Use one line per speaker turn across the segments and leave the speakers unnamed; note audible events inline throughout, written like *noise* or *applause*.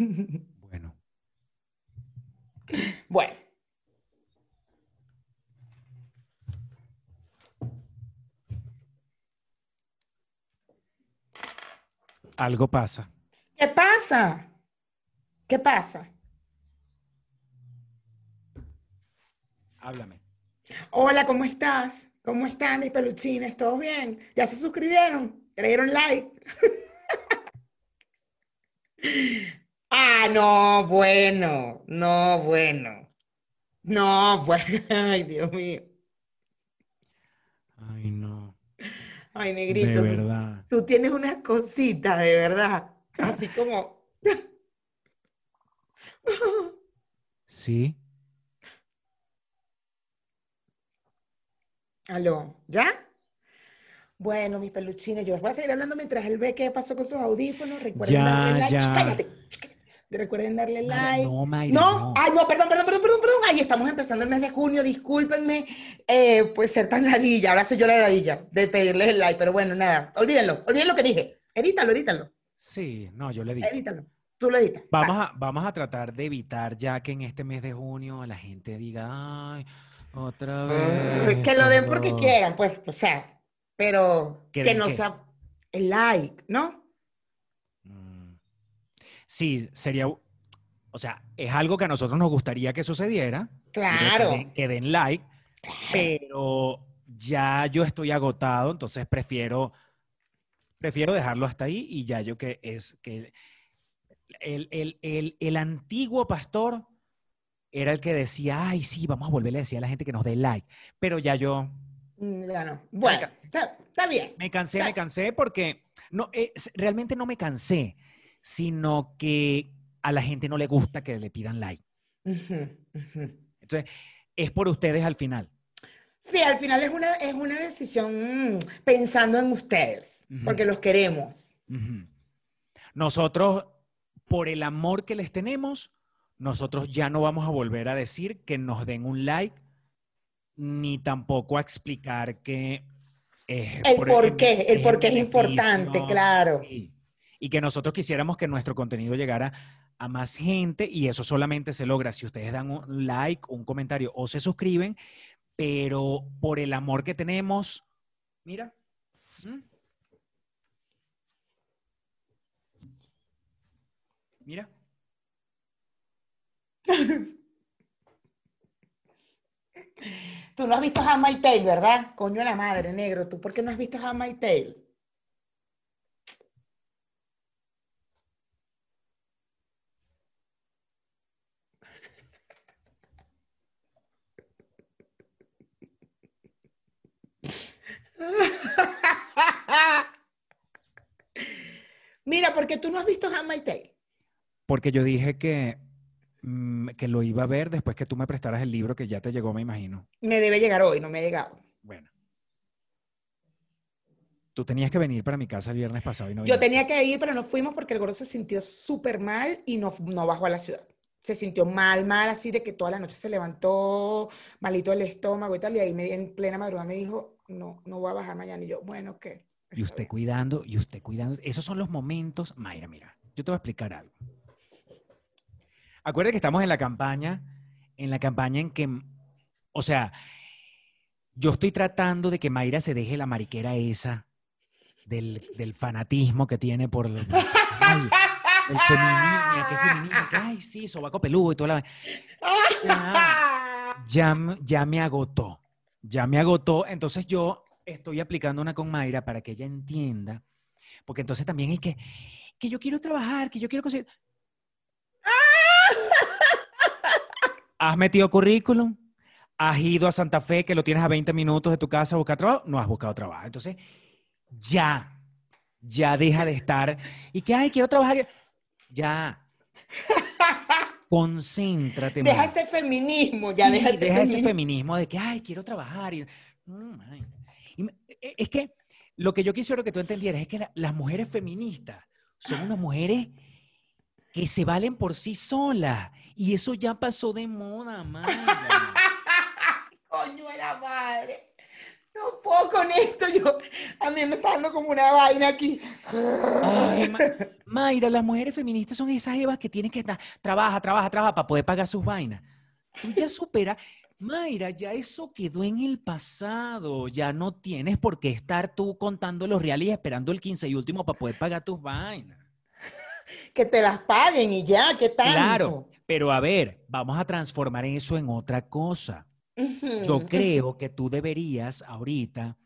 Bueno.
Bueno.
Algo pasa.
¿Qué pasa? ¿Qué pasa?
Háblame.
Hola, ¿cómo estás? ¿Cómo están mis peluchines? ¿Todos bien? ¿Ya se suscribieron? ¿Le dieron like? *laughs* ah, no, bueno, no, bueno. No, bueno, *laughs* ay, Dios mío.
Ay, no.
Ay,
De
negrito, tú-
verdad.
tú tienes unas cositas, de verdad. Así como...
Sí.
Aló, ¿ya? Bueno, mis peluchines, yo les voy a seguir hablando mientras él ve qué pasó con sus audífonos. Recuerden
Ya,
darle like.
ya.
Cállate. Recuerden darle
Mayra,
like.
no, Mayra,
No,
no.
ay, no, perdón, perdón, perdón, perdón, perdón. Ay, estamos empezando el mes de junio, discúlpenme, eh, pues ser tan ladilla. Ahora soy yo la ladilla de pedirles el like, pero bueno, nada, olvídenlo, olviden lo que dije. Edítalo, edítalo,
Sí, no, yo le dije.
edítalo. Tú lo editas.
Vamos a, vamos a tratar de evitar ya que en este mes de junio la gente diga, ay, otra vez.
que lo den porque
perdón".
quieran, pues, o sea, pero
¿Que
no sea el like, ¿no?
Sí, sería, o sea, es algo que a nosotros nos gustaría que sucediera. de que
Claro.
den- Que den like, pero ya yo estoy agotado, entonces prefiero, prefiero dejarlo hasta ahí y ya yo que es que el, el- el- el antiguo pastor era el que decía, ay, sí, vamos a volverle a decir a la gente que nos dé like, pero ya yo
Mm, Ya no. Bueno, está, está bien.
me cansé, me
Claro.
cansé porque no, eh, realmente no me cansé, sino que a la gente no le gusta que le pidan like. Entonces, es por ustedes al final.
Sí, al final es una, es una decisión pensando en ustedes, porque los queremos.
Nosotros, por el amor que les tenemos, nosotros ya no vamos a volver a decir que nos den un like, ni tampoco a explicar que es
El
por-
qué, el por qué es
beneficio,
importante, claro.
sí. Y que nosotros quisiéramos que nuestro contenido llegara a más gente y eso solamente se logra si ustedes dan un like, un comentario o se suscriben, pero por el amor que tenemos, mira. Mira.
Tú no has visto Handmaid's Tale, ¿verdad? Coño la madre, negro. ¿Tú por qué no has visto Handmaid's Tale? Mira, ¿por qué tú no has visto Handmaid's Tale?
Porque yo dije que, mm, que lo iba a ver después que tú me prestaras el libro que ya te llegó, me imagino.
Me debe llegar hoy, no me ha llegado.
Bueno. Tú tenías que venir para mi casa el viernes pasado y no
Yo
viniste.
tenía que ir, pero no fuimos porque el gordo se sintió súper mal y no, no bajó a la ciudad. Se sintió mal, mal, así de que toda la noche se levantó malito el estómago y tal, y ahí me- en plena madrugada me dijo, no, no voy a bajar mañana. Y yo, bueno, ¿qué?
Y usted cuidando, y usted cuidando. Esos son los momentos. Mayra, mira, yo te voy a explicar algo. Acuérdate que estamos en la campaña, en la campaña en que, o sea, yo estoy tratando de que Mayra se deje la mariquera esa del, del fanatismo que tiene por el, ay, ay, sí, sobaco peludo y toda la... Ya, ya, ya me agotó, ya me agotó. Entonces yo estoy aplicando una con Mayra para que ella entienda, porque entonces también hay que, que yo quiero trabajar, que yo quiero conseguir. *laughs* ¿Has metido currículum? ¿Has ido a Santa Fe, que lo tienes a 20 minutos de tu casa a buscar trabajo? No has buscado trabajo. Entonces, ya, ya deja de estar. Y que, ay, quiero trabajar. Ya. Concéntrate.
Deja
Mayra.
ese feminismo, ya
Sí,
deja ese
deja ese
feminismo.
feminismo de que, ay, quiero trabajar. Y, Mm, ay. Y me- e- es que lo que yo quisiera que tú entendieras es que la- las mujeres feministas son unas mujeres que se valen por sí solas. Y eso ya pasó de moda, Mayra. *laughs*
Coño de la madre. No puedo con esto. Yo, a mí me está dando como una vaina aquí.
Ay, Ma- *laughs* Mayra, las mujeres feministas son esas evas que tienen que estar, trabaja, trabaja, trabaja para poder pagar sus vainas. Tú ya superas. Mayra, ya eso quedó en el pasado. Ya no tienes por qué estar tú contando los reales y esperando el 15 y último para poder pagar tus vainas. *laughs*
Que te las paguen y ya, ¿qué tanto?
Claro, pero a ver, vamos a transformar eso en otra cosa. Yo creo que tú deberías ahorita,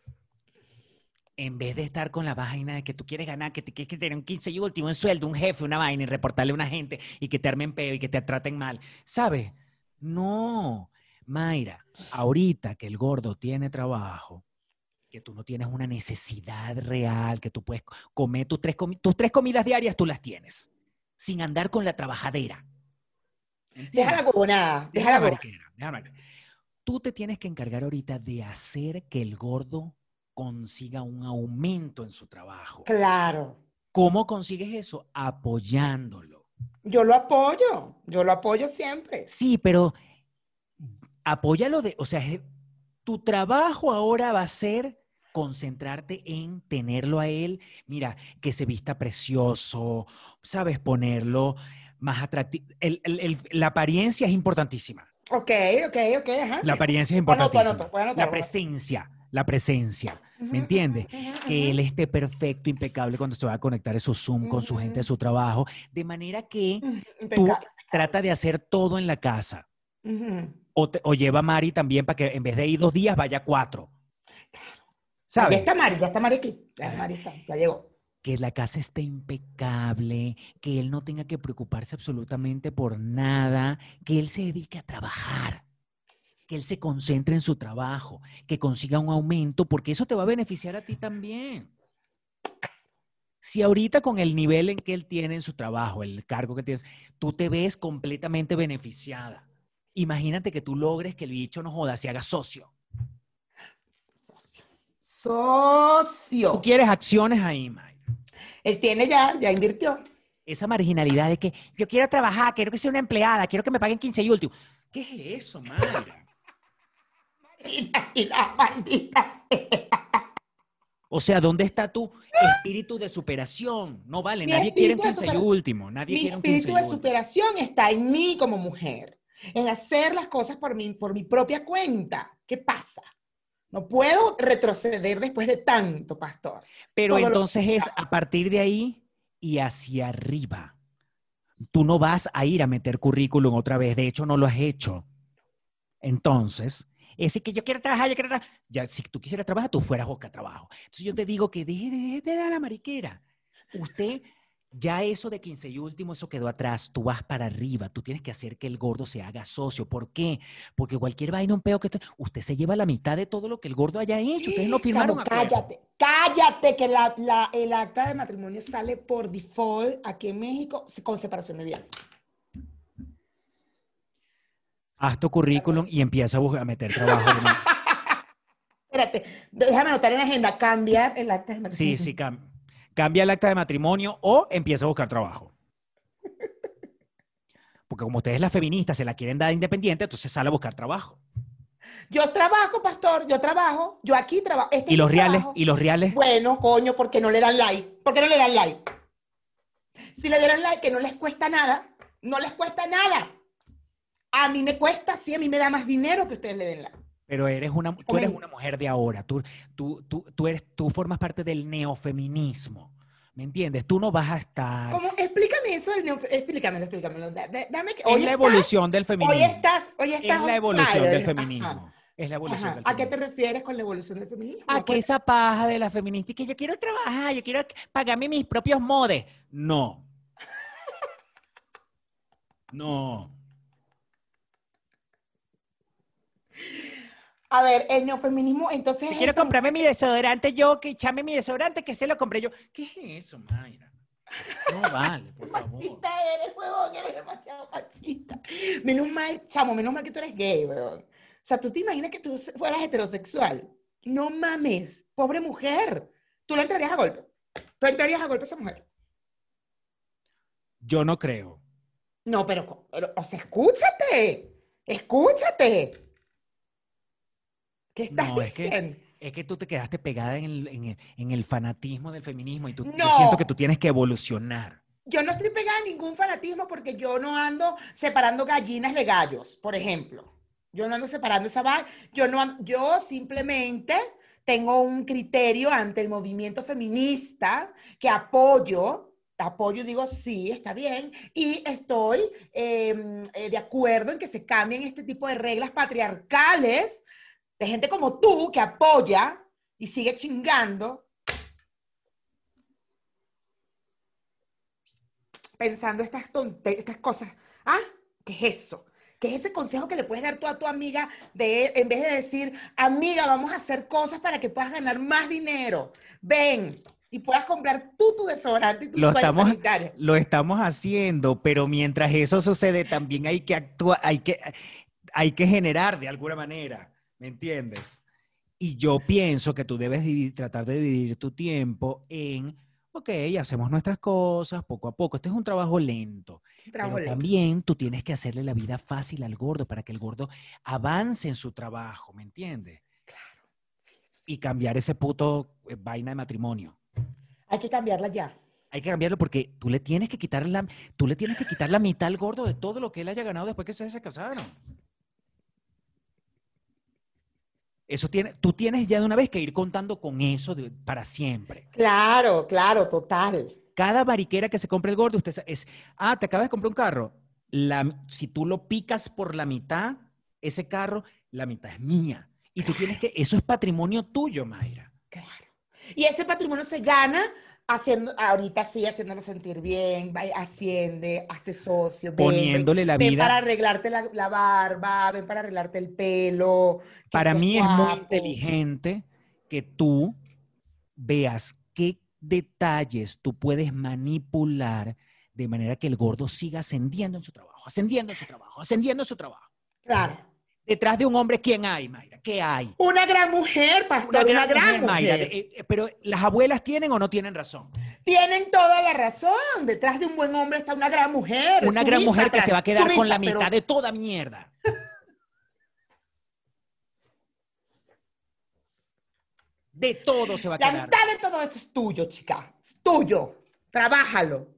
en vez de estar con la vaina de que tú quieres ganar, que te quieres que tener un 15 y último, un sueldo, un jefe, una vaina y reportarle a una gente y que te armen peo y que te traten mal, ¿sabes? No, Mayra, ahorita que el gordo tiene trabajo, que tú no tienes una necesidad real, que tú puedes comer tus tres, comi- tus tres comidas diarias, tú las tienes, sin andar con la trabajadera.
Deja
¿Entiendes?
la cobonada, deja la cobonada.
deja la. Tú te tienes que encargar ahorita de hacer que el gordo consiga un aumento en su trabajo.
Claro.
¿Cómo consigues eso? Apoyándolo.
Yo lo apoyo, yo lo apoyo siempre.
Sí, pero apóyalo de, o sea, tu trabajo ahora va a ser concentrarte en tenerlo a él, mira, que se vista precioso, sabes, ponerlo más atractivo. El- el- el- la apariencia es importantísima.
Ok, ok, ok, ajá.
La apariencia es importantísima. la presencia, la presencia. ¿Me entiendes? Que él esté perfecto, impecable cuando se va a conectar a su Zoom con su gente de su trabajo. De manera que tú trata de hacer todo en la casa. O, te- o lleva a Mari también para que en vez de ir dos días vaya cuatro.
Ya
¿Sabes?
está Mari, ya está Mari aquí. Ya
Ah.
Mari está, ya llegó.
Que la casa esté impecable, que él no tenga que preocuparse absolutamente por nada, que él se dedique a trabajar, que él se concentre en su trabajo, que consiga un aumento, porque eso te va a beneficiar a ti también. Si ahorita con el nivel en que él tiene en su trabajo, el cargo que tienes, tú te ves completamente beneficiada. Imagínate que tú logres que el bicho no joda, se haga socio.
Socio. Socio.
Tú quieres acciones ahí, Mayra.
Él tiene ya, ya invirtió.
Esa marginalidad de que yo quiero trabajar, quiero que sea una empleada, quiero que me paguen 15 y último. ¿Qué es eso, Mayra?
Y la maldita sea.
O sea, ¿dónde está tu espíritu de superación? No vale,
Mi
nadie quiere un
espíritu de
15 y último. Nadie
Mi
quiere un 15
espíritu de superación está en mí como mujer, en hacer las cosas por mi, por mi propia cuenta. ¿Qué pasa? No puedo retroceder después de tanto, pastor.
Pero
todo
entonces es a partir de ahí y hacia arriba. Tú no vas a ir a meter currículum otra vez. De hecho, no lo has hecho. Entonces, es decir, que yo quiero trabajar, yo quiero trabajar. Ya, si tú quisieras trabajar, tú fueras boca trabajo. Entonces yo te digo que deje, deje de dar la mariquera. Usted, ya eso de 15 y último, eso quedó atrás. Tú vas para arriba. Tú tienes que hacer que el gordo se haga socio. ¿Por qué? Porque cualquier vaina, un peo que... te- Usted se lleva la mitad de todo lo que el gordo haya hecho. Ustedes no firmaron acuerdo.
cállate, cállate, que la, la- el acta de matrimonio sale por default aquí en México con separación de bienes.
Haz tu currículum y empieza a, buscar- a meter trabajo. *laughs*
Espérate, déjame anotar en la agenda, cambiar el acta de
Sí,
matrimonio.
sí, cam- cambia el acta de matrimonio o empieza a buscar trabajo. Porque como ustedes las feministas se la quieren dar independiente, entonces sale a buscar trabajo.
Yo trabajo, pastor, yo trabajo, yo aquí trabajo. Este
¿Y los reales?
trabajo.
¿Y los reales?
Bueno, coño, porque no le dan like? ¿Por qué no le dan like? Si le dieran like, que no les cuesta nada, no les cuesta nada. A mí me cuesta, sí, a mí me da más dinero que ustedes le den like.
Pero eres una, tú eres una mujer de ahora. Tú, tú, tú, tú, eres, tú formas parte del neofeminismo. ¿Me entiendes? Tú no vas a estar...
¿Cómo? Explícame eso, del neo- explícamelo, explícamelo. Da- da- Dame que,
Es
hoy
la
estás-
evolución del
Hoy
feminismo.
estás, hoy estás
Es la evolución del
Ajá,
feminismo. Es la evolución
ajá.
del
¿A qué te
feminismo.
refieres con la evolución del feminismo?
a que esa paja de la feminista y que yo quiero trabajar, yo quiero pagarme mis propios modes. No. No.
A ver, el neofeminismo, entonces...
Quiero comprarme mi desodorante yo, que echarme mi desodorante, que se lo compré yo. ¿Qué es eso, Mayra? No vale, por *laughs* favor.
Machista eres, huevón, eres demasiado machista. Menos mal, chamo, menos mal que tú eres gay, huevón. O sea, tú te imaginas que tú fueras heterosexual. No mames, pobre mujer. Tú le entrarías a golpe. Tú entrarías a golpe a esa mujer.
Yo no creo.
No, pero, pero, o sea, escúchate. Escúchate. ¿Qué estás
No, es que-
diciendo?
Es que tú te quedaste pegada en el, en el- en el fanatismo del feminismo y tú, yo
No.
siento que tú tienes que evolucionar.
Yo no estoy pegada a ningún fanatismo porque yo no ando separando gallinas de gallos, por ejemplo. Yo no ando separando esa vaina. Yo no ando- yo simplemente tengo un criterio ante el movimiento feminista que apoyo, apoyo, digo, sí, está bien, y estoy eh, eh, de acuerdo en que se cambien este tipo de reglas patriarcales de gente como tú que apoya y sigue chingando pensando estas tonte- estas cosas. ¿Ah? ¿Qué es eso? ¿Qué es ese consejo que le puedes dar tú a tu amiga de, en vez de decir, amiga, vamos a hacer cosas para que puedas ganar más dinero? Ven y puedas comprar tú tu desodorante y tu
Lo estamos-. Lo estamos haciendo, pero mientras eso sucede, también hay que actuar, hay que, hay que generar de alguna manera, ¿me entiendes? Y yo pienso que tú debes dividir- tratar de dividir tu tiempo en, ok, hacemos nuestras cosas poco a poco. Este es un trabajo lento,
Trabajo
pero
lento.
también tú tienes que hacerle la vida fácil al gordo para que el gordo avance en su trabajo, ¿me entiendes? Y cambiar ese puto eh, vaina de matrimonio.
Hay que cambiarla ya.
Hay que cambiarlo porque tú le tienes que quitar la, tú le tienes que quitar la mitad al gordo de todo lo que él haya ganado después que ustedes se casaron. Eso tiene, tú tienes ya de una vez que ir contando con eso de- para siempre.
Claro, claro, total.
Cada mariquera que se compre el gordo, usted es, ah, te acabas de comprar un carro. La, si tú lo picas por la mitad, ese carro, la mitad es mía. Y tú tienes que, eso es patrimonio tuyo, Mayra.
Claro. Y ese patrimonio se gana haciendo, ahorita sí, haciéndolo sentir bien, asciende, hazte socio, ven, ven,
Poniéndole la
ven
vida.
para arreglarte la, la barba, ven para arreglarte el pelo.
Para mí es muy inteligente que tú veas qué detalles tú puedes manipular de manera que el gordo siga ascendiendo en su trabajo, ascendiendo en su trabajo, ascendiendo en su trabajo.
Claro.
Detrás de un hombre, ¿quién hay, Mayra? ¿Qué hay?
Una gran mujer, pastor, una gran, mujer.
Mayra. Eh, eh, pero las abuelas tienen o no tienen razón.
Tienen toda la razón. Detrás de un buen hombre está una gran mujer.
Una gran mujer que se va a quedar con la
pero
mitad de toda mierda. De todo se va a
La
quedar.
mitad de todo eso es tuyo, chica. Es tuyo. Trabájalo.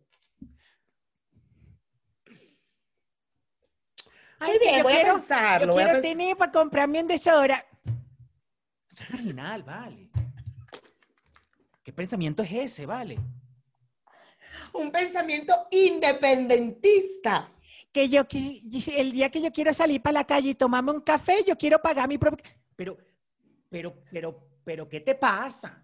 Muy bien,
yo
voy a
quiero-
pensarlo.
Yo
voy a
quiero
pens-
tener para comprarme un desodorante. Eso es marginal, vale. ¿Qué pensamiento es ese, vale?
Un pensamiento independentista.
Que yo, el día que yo quiero salir para la calle y tomarme un café, yo quiero pagar mi propio... Pero, pero, pero, pero, ¿qué te pasa?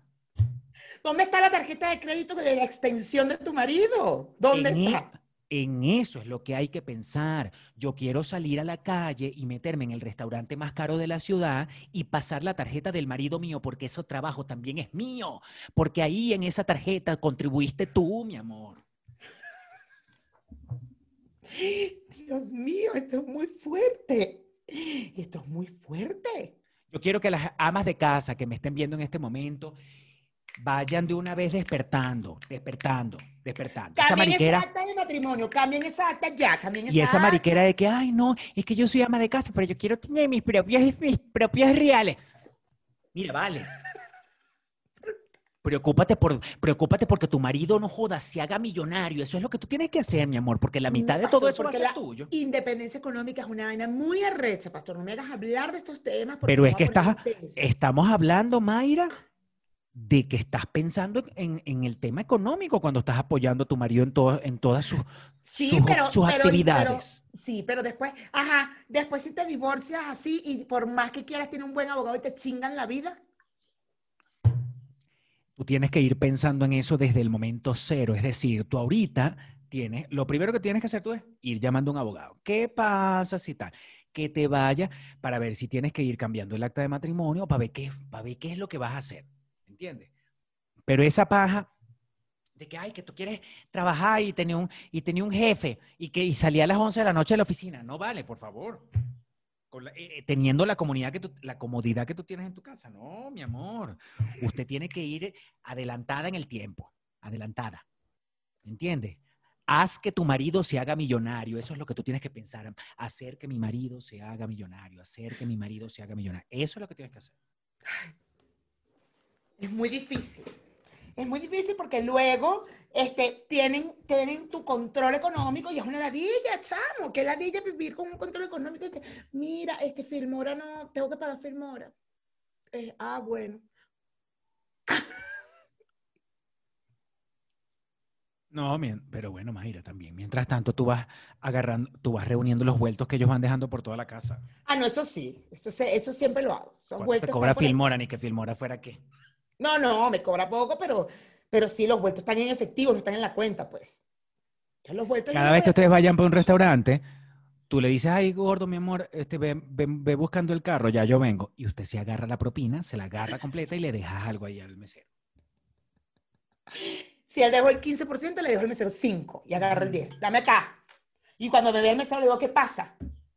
¿Dónde está la tarjeta de crédito de la extensión de tu marido? ¿Dónde
en,
está?
En eso es lo que hay que pensar. Yo quiero salir a la calle y meterme en el restaurante más caro de la ciudad y pasar la tarjeta del marido mío, porque ese trabajo también es mío. Porque ahí en esa tarjeta contribuiste tú, mi amor.
Dios mío, esto es muy fuerte. Esto es muy fuerte.
Yo quiero que las amas de casa que me estén viendo en este momento vayan de una vez despertando, despertando, despertando. Esa
Cambien
mariquera.
esa acta de matrimonio, cambien esa acta ya, cambien esa
Y esa mariquera de que, ay, no, es que yo soy ama de casa, pero yo quiero tener mis propios, mis propios reales. Mira, vale. Preocúpate, por, preocúpate porque tu marido no joda, se haga millonario. Eso es lo que tú tienes que hacer, mi amor, porque la mitad de todo
Pastor,
eso va a
porque
ser
la
tuyo.
Independencia económica es una vaina muy arrecha, pastor. No me hagas hablar de estos temas. porque
Pero es que estás, estamos hablando, Mayra, de que estás pensando en, en el tema económico cuando estás apoyando a tu marido en, todo- en todas sus,
Sí,
sus-
pero,
sus
pero-
actividades.
pero- sí, pero después, ajá, después si te divorcias así y por más que quieras tiene un buen abogado y te chingan la vida.
Tú tienes que ir pensando en eso desde el momento cero. Es decir, tú ahorita tienes, lo primero que tienes que hacer tú es ir llamando a un abogado. ¿Qué pasa si tal? Que te vaya para ver si tienes que ir cambiando el acta de matrimonio para ver qué, para ver qué es lo que vas a hacer. ¿Entiendes? Pero esa paja de que, ay, que tú quieres trabajar y tenía un, y tenía un jefe y que y salía a las 11 de la noche de la oficina. No vale, por favor. Con la- eh, eh, teniendo la comunidad que tú- la comodidad que tú tienes en tu casa. No, mi amor. Usted tiene que ir adelantada en el tiempo. Adelantada. ¿Entiendes? Haz que tu marido se haga millonario. Eso es lo que tú tienes que pensar. Hacer que mi marido se haga millonario. Hacer que mi marido se haga millonario. Eso es lo que tienes que hacer.
Es muy difícil. Es muy difícil porque luego este, tienen, tienen tu control económico y es una ladilla, chamo. ¿Qué ladilla vivir con un control económico? Y que, mira, este Filmora no, tengo que pagar Filmora. Eh, ah, bueno. *laughs*
No, pero bueno, Mayra, también. Mientras tanto, tú vas agarrando, tú vas reuniendo los vueltos que ellos van dejando por toda la casa.
Ah, no, eso sí. Eso, eso siempre lo hago.
¿Cuánto
vueltos
te cobra. Filmora? Ni que Filmora fuera qué.
No, no, me cobra poco, pero, pero sí, los vueltos están en efectivo, no están en la cuenta, pues. Ya los vueltos
Cada vez que ustedes vayan para un restaurante, tú le dices, ay, gordo, mi amor, este, ve, ve- ve buscando el carro, ya yo vengo. Y usted se agarra la propina, se la agarra completa y le dejas algo ahí al mesero.
Si él dejó el 15%, le dejo el mesero 5 y agarro el
Mm.
10. Dame acá. Y cuando me ve el mesero, le digo, ¿qué pasa?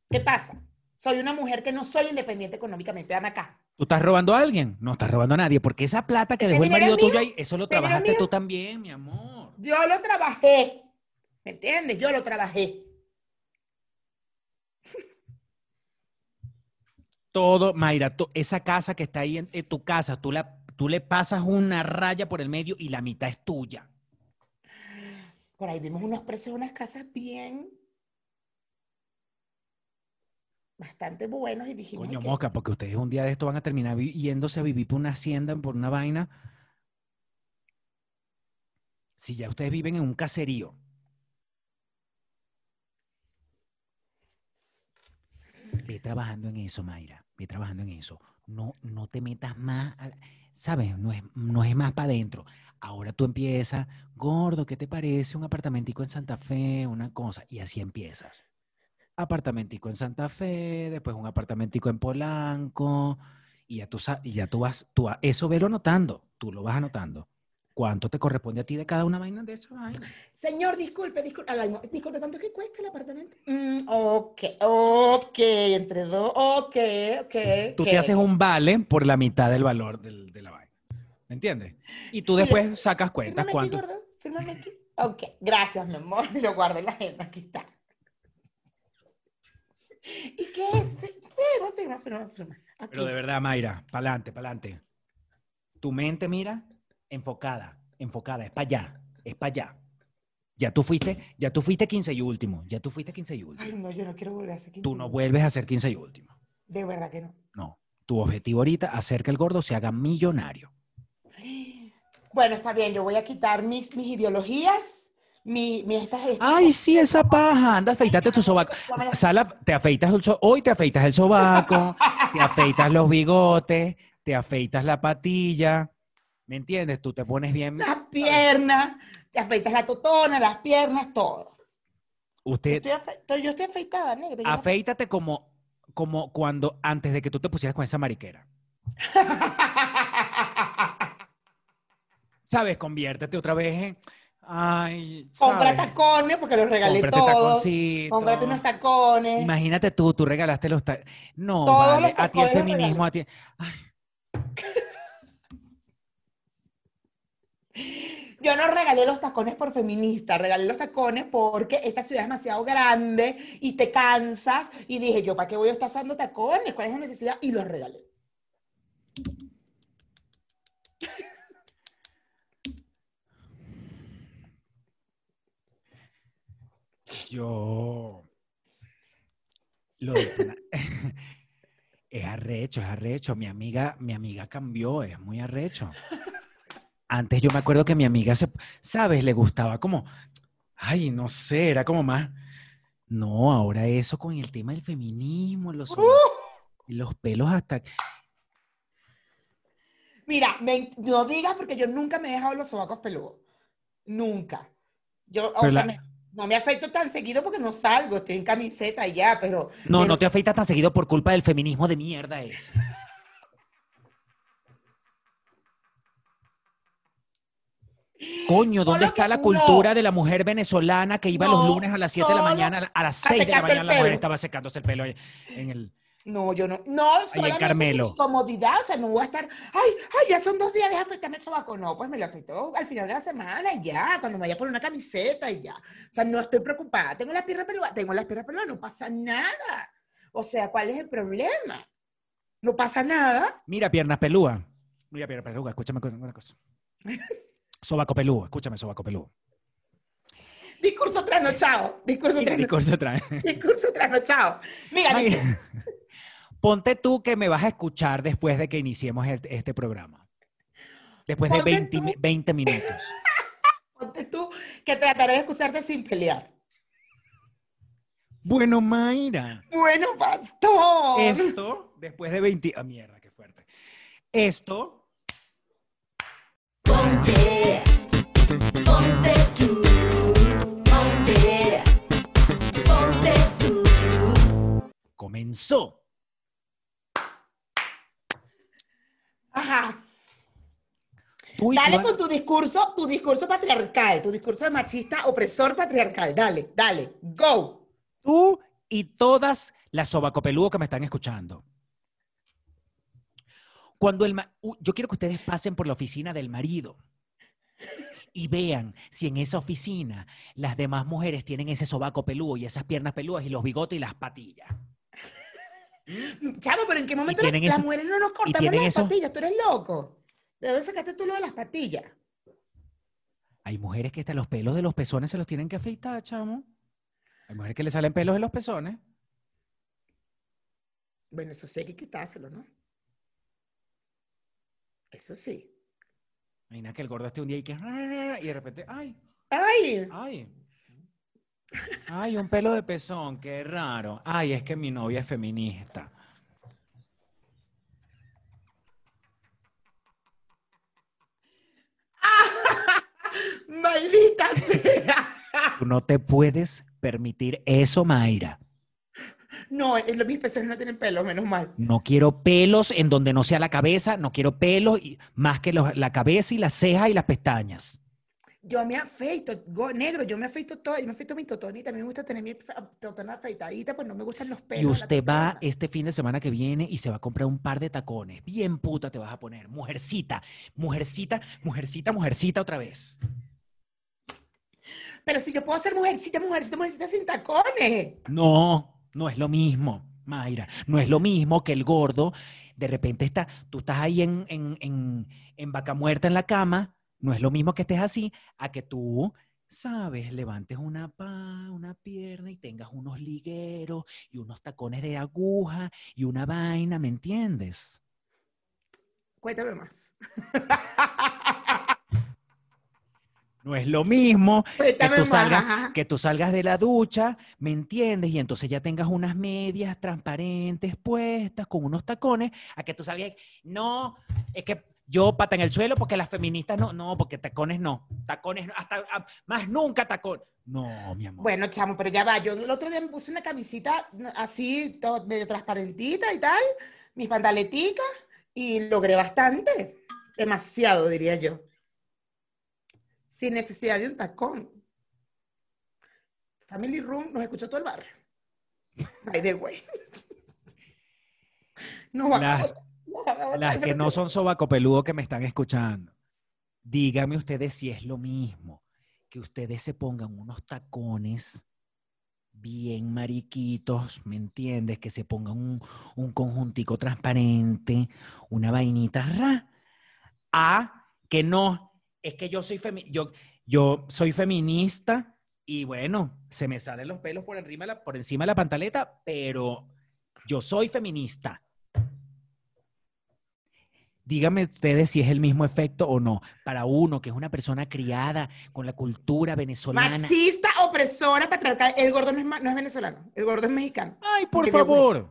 ¿Qué pasa? Soy una mujer que no soy independiente económicamente. Dame acá.
¿Tú estás robando a alguien? No estás robando a nadie, porque esa plata que dejó el marido tuyo ahí, eso lo trabajaste tú también, mi amor.
Yo lo trabajé. ¿Me entiendes? Yo lo trabajé.
Todo, Mayra, esa casa que está ahí en, en tu casa, tú, la, tú le pasas una raya por el medio y la mitad es tuya.
Por ahí vimos unos precios de unas casas bien. Bastante buenos y dijimos.
Coño,
que-
mosca, porque ustedes un día de esto van a terminar yéndose a vivir por una hacienda, por una vaina. Si ya ustedes viven en un caserío. Ve trabajando en eso, Mayra. Ve trabajando en eso. No, no te metas más, a- ¿sabes? No es, no es más para adentro. Ahora tú empiezas, gordo, ¿qué te parece un apartamentico en Santa Fe? Una cosa. Y así empiezas apartamentico en Santa Fe, después un apartamentico en Polanco, y ya tú, y ya tú vas, tú a- eso velo anotando, tú lo vas anotando. ¿Cuánto te corresponde a ti de cada una vaina de esa vaina?
Señor, disculpe, disculpe, disculpe, ¿cuánto es que cuesta el apartamento? Mm, ok, ok, entre dos, ok, ok.
Tú te haces un vale por la mitad del valor del- de la vaina. ¿Me entiendes? Y tú después sacas cuentas
Fírmame aquí,
cuánto.
gordo, aquí. Ok, gracias, mi amor, y *laughs* lo guardo en la agenda, aquí está. *laughs* ¿Y qué es? Firma, firma, firma, firma. Aquí.
Pero de verdad, Mayra, para adelante. Tu mente, mira, enfocada, enfocada, es para allá, es para allá. Ya tú fuiste, ya tú fuiste 15 y último, ya tú fuiste 15 y
Ay,
último.
no, yo no quiero volver a hacer 15
Tú no vuelves a ser 15 y último.
De verdad que no.
No. Tu objetivo ahorita, hacer que el gordo se haga millonario. *gasps*
Bueno, está bien, yo voy a quitar mis, mis ideologías, mi, mi estas, estas-
Ay, sí, esa paja. Anda, afeítate tu sobaco. Sala, te afeitas el so- hoy te afeitas el sobaco, te afeitas los bigotes, te afeitas la patilla. ¿Me entiendes? Tú te pones bien.
las piernas, te afeitas la totona, las piernas, todo.
Usted,
Estoy afe- estoy- yo estoy afeitada, negra.
afeítate como, como cuando, antes de que tú te pusieras con esa mariquera. *laughs* ¿Sabes? Conviértete otra vez en. Ay.
Compra
¿sabes?
tacones porque los regalé
Cómprate
todos. Cómprate unos tacones.
Imagínate tú, tú regalaste los tacones. No,
Todos
vale,
los
a ti el feminismo, a ti. Ay, *laughs*
Yo no regalé los tacones por feminista, regalé los tacones porque esta ciudad es demasiado grande y te cansas. Y dije, ¿yo para qué voy a estar usando tacones? ¿Cuál es la necesidad? Y los regalé.
Yo. Lo de Fena- *laughs* es arrecho, es arrecho. Mi amiga, mi amiga cambió, es muy arrecho. Antes yo me acuerdo que mi amiga se, ¿sabes? Le gustaba como, ay, no sé, era como más. No, ahora eso con el tema del feminismo, los, soba- los pelos hasta.
Mira, me- no digas porque yo nunca me he dejado los sobacos peludos. Nunca. Yo, o sea,
la-
me- no me afecto tan seguido porque no salgo, estoy en camiseta ya, pero
No,
pero
no te afeitas tan seguido por culpa del feminismo de mierda ese. Coño, ¿dónde está la cultura de la mujer venezolana que iba los lunes a las 7 de la mañana, a las
a
6 de la mañana la mujer estaba secándose el pelo en el...
No, yo no. No, solamente
Carmelo.
comodidad, o sea, no voy a estar, ay, ay, ya son dos días, deja afeitarme el sobaco. No, pues me lo afeitó al final de la semana ya, cuando me vaya por una camiseta y ya. O sea, no estoy preocupada. Tengo las piernas peludas, tengo las piernas peludas, no pasa nada. O sea, ¿cuál es el problema? No pasa nada.
Mira, piernas pelúas. Mira, pero, pero, escúchame una cosa. *laughs* Sobaco peludo, escúchame, sobaco peludo.
Discurso trasnochado. Discurso
Mira, discurso
trasnochado. Discurso trasnochado. Mira,
ponte tú que me vas a escuchar después de que iniciemos el- este programa. Después de
Ponte
20,
tú.
mi- 20 minutos. *laughs*
ponte tú que trataré de escucharte sin pelear.
Bueno, Mayra,
Bueno, pastor.
esto, después de 20... Ah, mierda, qué fuerte. Esto,
Ponte, ponte tú, ponte, ponte tú.
comenzó.
Ajá.
Tú
Dale con tu discurso, tu discurso patriarcal, tu discurso de machista opresor patriarcal. Dale, dale. Go.
Tú y todas las sobacopeludos que me están escuchando. Cuando el ma- yo quiero que ustedes pasen por la oficina del marido y vean si en esa oficina las demás mujeres tienen ese sobaco peludo y esas piernas peludas y los bigotes y las patillas.
Chavo, pero ¿en qué momento las, las
eso-
mujeres no nos cortamos las
eso-
patillas? Tú eres loco. ¿De dónde sacaste tú lo de las patillas?
Hay mujeres que hasta los pelos de los pezones se los tienen que afeitar, chamo. Hay mujeres que le salen pelos de los pezones.
Bueno, eso sí hay que quitárselo, ¿no? Eso sí.
Imagina que el gordo esté un día y que... Y de repente, ay,
¡Ay!
Ay. Ay, un pelo de pezón, qué raro. Ay, es que mi novia es feminista. *laughs*
¡Maldita sea!
Tú no te puedes permitir eso, Mayra.
No, eh, los mis pezones no tienen pelo, menos mal.
No quiero pelos en donde no sea la cabeza, no quiero pelos y- más que los- la cabeza y las cejas y las pestañas.
Yo me afeito, go- negro, yo me afeito todo, yo me afeito mi totonita, a mí me gusta tener mi totona afeitadita, pues no me gustan los pelos.
Y usted va este fin de semana que viene y se va a comprar un par de tacones. Bien puta te vas a poner. Mujercita, mujercita, mujercita, mujercita otra vez.
Pero si yo puedo ser mujercita, mujercita, mujercita sin tacones.
No, no es lo mismo, Mayra. No es lo mismo que el gordo, de repente está, tú estás ahí en, en, en, en vaca muerta en la cama, no es lo mismo que estés así, a que tú, sabes, levantes una pa, una pierna y tengas unos ligueros y unos tacones de aguja y una vaina, ¿me entiendes?
Cuéntame más.
No es lo mismo que tú, salgas, que tú salgas de la ducha, ¿me entiendes? Y entonces ya tengas unas medias transparentes puestas con unos tacones, a que tú salgas, no, es que yo pata en el suelo porque las feministas no, no, porque tacones no, tacones no, hasta ah, más nunca tacón. No, mi amor.
Bueno, chamo, pero ya va. Yo el otro día me puse una camisita así, todo medio transparentita y tal, mis pantaleticas, y logré bastante. Demasiado, diría yo. Sin necesidad de un tacón. Family Room nos escuchó todo el barrio. By the way. *laughs* No
Las- Las que no son sobacopeludos que me están escuchando, díganme ustedes si es lo mismo que ustedes se pongan unos tacones bien mariquitos, ¿me entiendes? Que se pongan un, un conjuntico transparente, una vainita ra, a que no, es que yo soy, femi- yo, yo soy feminista y bueno, se me salen los pelos por encima, de la- por encima de la pantaleta, pero yo soy feminista. Díganme ustedes si es el mismo efecto o no. Para uno que es una persona criada con la cultura venezolana.
Machista, opresora, patriarcal. El gordo no es, no es venezolano, el gordo es mexicano.
Ay, por favor.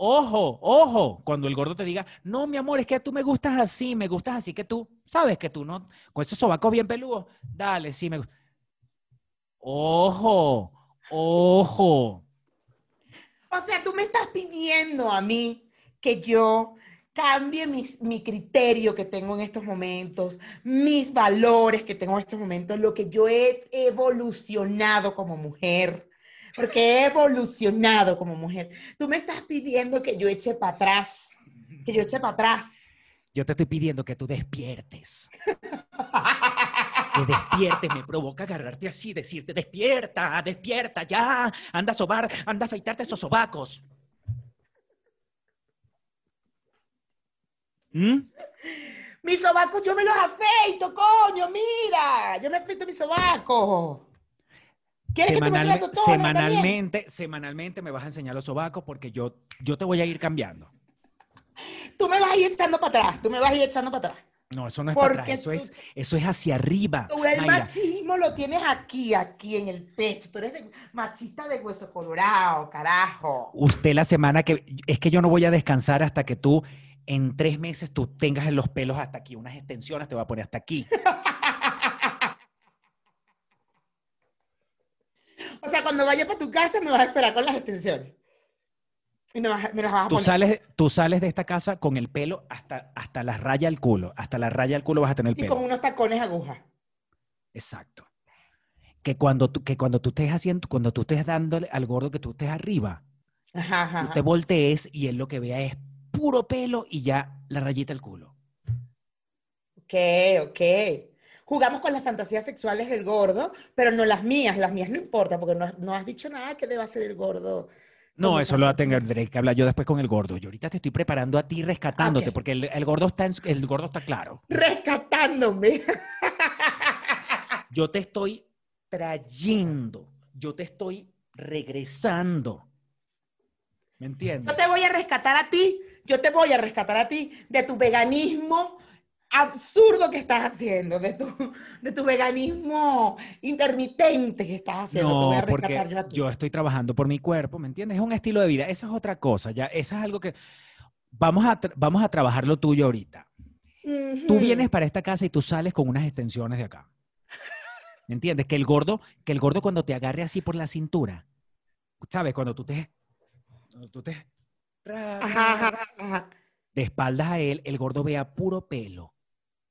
Ojo, ojo, cuando el gordo te diga, no, mi amor, es que tú me gustas así, me gustas así, que tú, sabes que tú no, con esos sobacos bien peludos, dale, sí, me gusta. Ojo, ojo.
O sea, tú me estás pidiendo a mí que yo cambie mis- mi criterio que tengo en estos momentos, mis valores que tengo en estos momentos, lo que yo he evolucionado como mujer, porque he evolucionado como mujer. Tú me estás pidiendo que yo eche para atrás, que yo eche para atrás.
Yo te estoy pidiendo que tú despiertes. Que despiertes, me provoca agarrarte así, decirte, despierta, despierta, ya, anda a sobar, anda a afeitarte esos sobacos. ¿Mm?
Mis sobacos yo me los afeito, coño, mira. Yo me afeito mis sobacos. ¿Quieres que te
Semanalme- semanalmente, semanalmente me vas a enseñar los sobacos porque yo, yo te voy a ir cambiando.
Tú me vas a ir echando para atrás. Tú me vas a ir echando para atrás.
No, eso no es para atrás, eso
tú-
es, eso es hacia arriba.
Tú el
Mayra.
machismo lo tienes aquí, aquí en el pecho. Tú eres de- machista de hueso colorado, carajo.
Usted la semana que... Es que yo no voy a descansar hasta que tú en tres meses tú tengas en los pelos hasta aquí, unas extensiones te voy a poner hasta aquí. *laughs*
O sea, cuando vaya para tu casa me vas a esperar con las extensiones. Y me, vas a- me las vas a
Tú
poner.
sales, tú sales de esta casa con el pelo hasta, hasta la raya del culo. Hasta la raya del culo vas a tener el
y
pelo.
con unos tacones aguja.
Exacto. Que cuando, tú, que cuando tú estés haciendo, cuando tú estés dándole al gordo que tú estés arriba,
Ajá, ajá,
tú te voltees y él lo que vea es puro pelo y ya la rayita del culo.
Ok, ok. Jugamos con las fantasías sexuales del gordo, pero no las mías. Las mías no importa, porque no, no has dicho nada que deba hacer el gordo.
No, eso lo
fantasía.
tendré que hablar yo después con el gordo. Yo ahorita te estoy preparando a ti rescatándote, porque el, el gordo está en el gordo está claro.
Rescatándome.
Yo te estoy trayendo, yo te estoy regresando. ¿Me entiendes?
Yo te voy a rescatar a ti, yo te voy a rescatar a ti de tu veganismo absurdo que estás haciendo, de tu, de tu veganismo intermitente que estás haciendo. te voy
No, porque
yo a ti.
yo estoy trabajando por mi cuerpo, ¿me entiendes? Es un estilo de vida, eso es otra cosa, ya, eso es algo que vamos a, vamos a trabajar lo tuyo ahorita. Tú vienes para esta casa y tú sales con unas extensiones de acá. ¿Me entiendes? Que el gordo, que el gordo cuando te agarre así por la cintura, ¿sabes? Cuando tú te, cuando tú te, ra,
Ajá,
ra,
ajá, ajá.
de espaldas a él, el gordo vea puro pelo.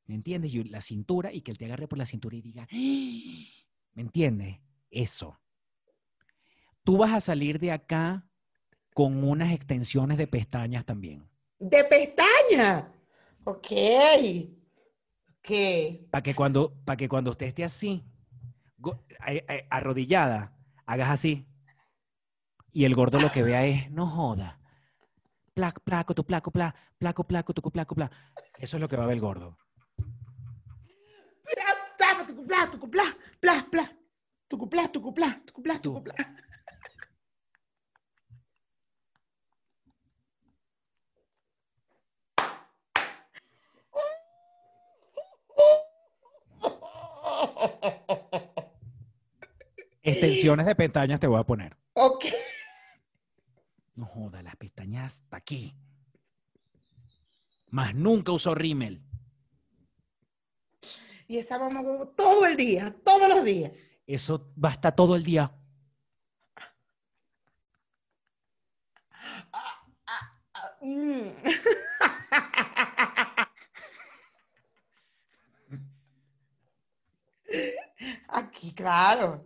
¿Me entiendes? Y la cintura y que él te agarre por la cintura y diga. *gasps* ¿me entiendes? Eso. Tú vas a salir de acá con unas extensiones de pestañas también.
De pestaña. Ok. Ok.
Para que cuando, para que cuando usted esté así, go- a- a- arrodillada, hagas así. Y el gordo lo que vea es, no joda. Placo, placo, tu placo, pla, placo, placo, tu placo, pla. Eso es lo que va a ver el gordo.
Pla, tucu, pla, tucu, pla, pla, pla. Tucu, pla, tucu, pla, tucu, pla, tucu, pla.
Extensiones de pestañas te voy a poner.
Ok.
No joda, las pestañas hasta aquí. Más nunca usó rímel.
Y esa mamá todo el día, todos los días.
Eso va a estar todo el día.
Mm. *laughs* Aquí, claro.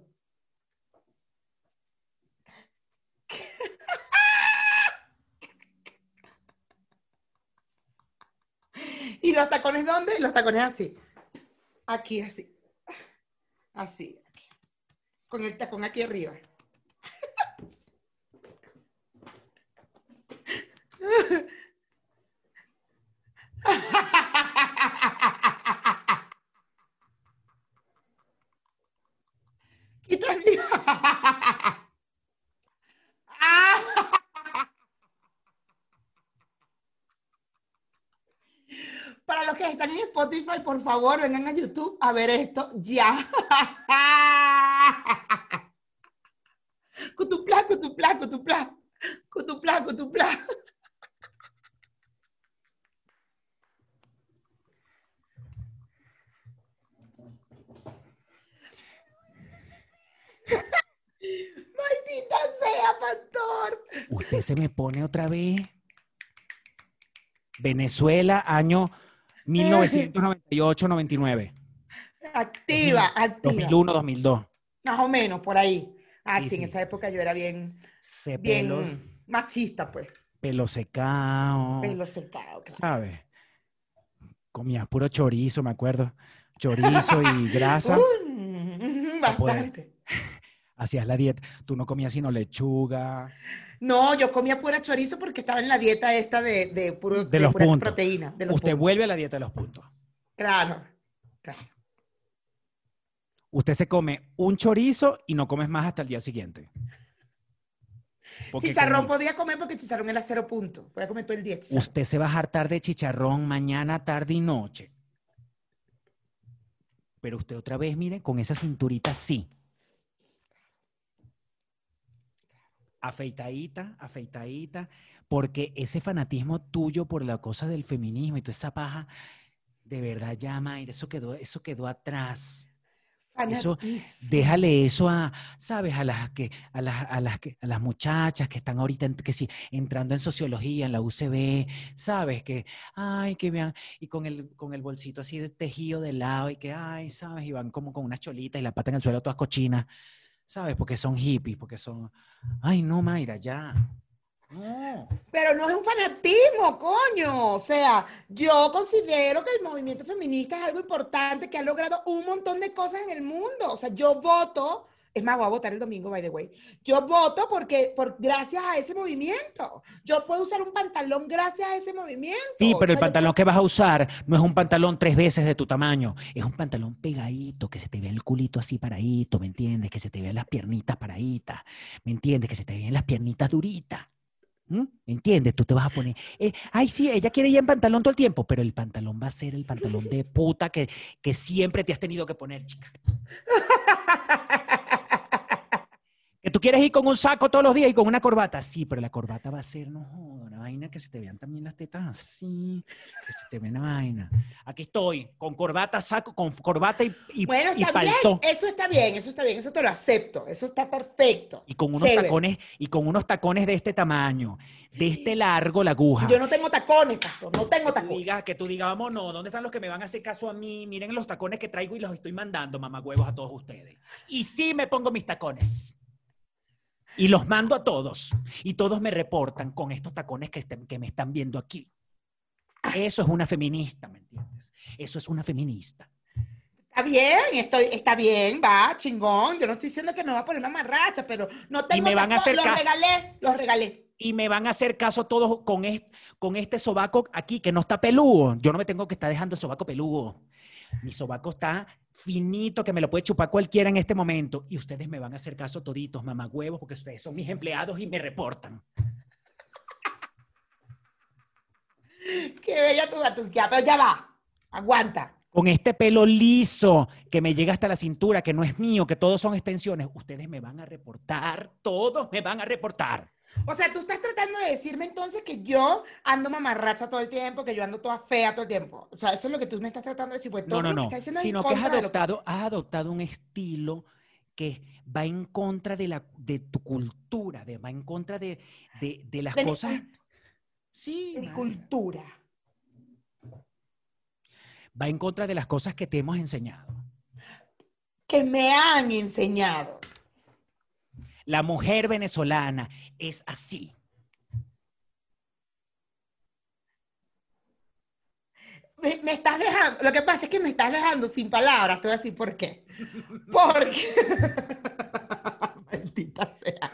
¿Y los tacones dónde? Los tacones así. Aquí, así. Así. Con el tacón aquí arriba. Quita el- Ah. Para los que están en Spotify, por favor, vengan a YouTube a ver esto ya. *laughs* Cutupla, cutupla, cutupla. Cutupla, cutupla. *laughs* Maldita sea, Pastor.
Usted se me pone otra vez. Venezuela, año 1998-99.
Activa, activa.
2001, 2002.
Más o menos, por ahí. Ah,
Sí,
sí, en
sí.
esa época yo era bien,
Se
bien
pelo,
machista, pues.
pelo secado.
Pelo secado, claro.
¿Sabes? Comía puro chorizo, me acuerdo. Chorizo y *laughs* grasa.
Uh, bastante.
Hacías la dieta. Tú no comías sino lechuga.
No, yo comía pura chorizo porque estaba en la dieta esta de, de, puro,
De los
pura
puntos.
proteína. De los
Usted
puntos.
vuelve a la dieta de los puntos.
Claro, claro.
Usted se come un chorizo y no comes más hasta el día siguiente. Porque
Chicharrón
como-
podía comer porque chicharrón era cero puntos. Podía comer todo el día. chicharrón.
Usted se va a hartar de chicharrón mañana, tarde y noche. Pero usted otra vez, mire, con esa cinturita sí. Afeitadita, afeitadita, porque ese fanatismo tuyo por la cosa del feminismo y toda esa paja, de verdad ya, Mayra, eso quedó, eso quedó atrás. Eso. Déjale eso a, ¿sabes? A las que, a las, a las que, a las muchachas que están ahorita en- que sí, entrando en sociología, en la UCB, ¿sabes? Que, ay, que vean, y con el, con el bolsito así de tejido de lado, y que, ay, ¿sabes? Y van como con unas cholitas y la pata en el suelo todas cochinas, ¿sabes? Porque son hippies, porque son, ay, no, Mayra, ya. No.
Pero no es un fanatismo, coño. O sea, yo considero que el movimiento feminista es algo importante que ha logrado un montón de cosas en el mundo. O sea, yo voto, es más, voy a votar el domingo, by the way. Yo voto porque, por, gracias a ese movimiento. Yo puedo usar un pantalón gracias a ese movimiento.
Sí, pero el
sea, yo
pantalón que vas a usar no es un pantalón tres veces de tu tamaño, es un pantalón pegadito, que se te vea el culito así paradito, ¿me entiendes? Que se te vean las piernitas paraditas, ¿me entiendes? Que se te vean las piernitas duritas. ¿Me entiendes? Tú te vas a poner, eh, ay, sí, ella quiere ir en pantalón todo el tiempo, pero el pantalón va a ser el pantalón de puta que, que siempre te has tenido que poner, chica. *laughs* Que tú quieres ir con un saco todos los días y con una corbata. Sí, pero la corbata va a ser, no joda, una vaina que se te vean también las tetas así, que se te vea una vaina. Aquí estoy, con corbata, saco, con corbata y, y,
Bueno,
y
está bien, eso está bien, eso está bien, eso te lo acepto, eso está perfecto.
Y con unos
Chévere.
tacones, y con unos tacones de este tamaño, de este largo la aguja.
Yo no tengo tacones, pastor, no tengo
que tú
tacones.
digas, que tú digas, vamos, no, ¿dónde están los que me van a hacer caso a mí? Miren los tacones que traigo y los estoy mandando, mamagüevos, a todos ustedes. Y sí me pongo mis tacones. Y los mando a todos. Y todos me reportan con estos tacones que, estén- que me están viendo aquí. Eso es una feminista, ¿me entiendes? Eso es una feminista.
Está bien, estoy, está bien, va, chingón. Yo no estoy diciendo que me va a poner una marracha, pero no tengo
me van a hacer
los regalé, los regalé.
Y me van a hacer caso todos con este, con este sobaco aquí que no está peludo. Yo no me tengo que estar dejando el sobaco peludo. Mi sobaco está finito, que me lo puede chupar cualquiera en este momento. Y ustedes me van a hacer caso toditos, mamagüevos, porque ustedes son mis empleados y me reportan.
Qué bella tu gaturquía, pero ya va, aguanta.
Con este pelo liso que me llega hasta la cintura, que no es mío, que todos son extensiones, ustedes me van a reportar, todos me van a reportar.
O sea, tú estás tratando de decirme entonces que yo ando mamarracha todo el tiempo, que yo ando toda fea todo el tiempo. O sea, eso es lo que tú me estás tratando de decir. Pues
No,
todo
no, no.
estás
Sino que has
que-
adoptado, has adoptado un estilo que va en contra de, la, de tu cultura, de, va en contra de, de, de las
De
cosas. Sí,
de mi cultura.
va en contra de las cosas que te hemos enseñado.
Que me han enseñado.
La mujer venezolana es así.
Me, estás dejando, lo que pasa es que me estás dejando sin palabras, te voy a decir por qué. Porque, *laughs* maldita sea.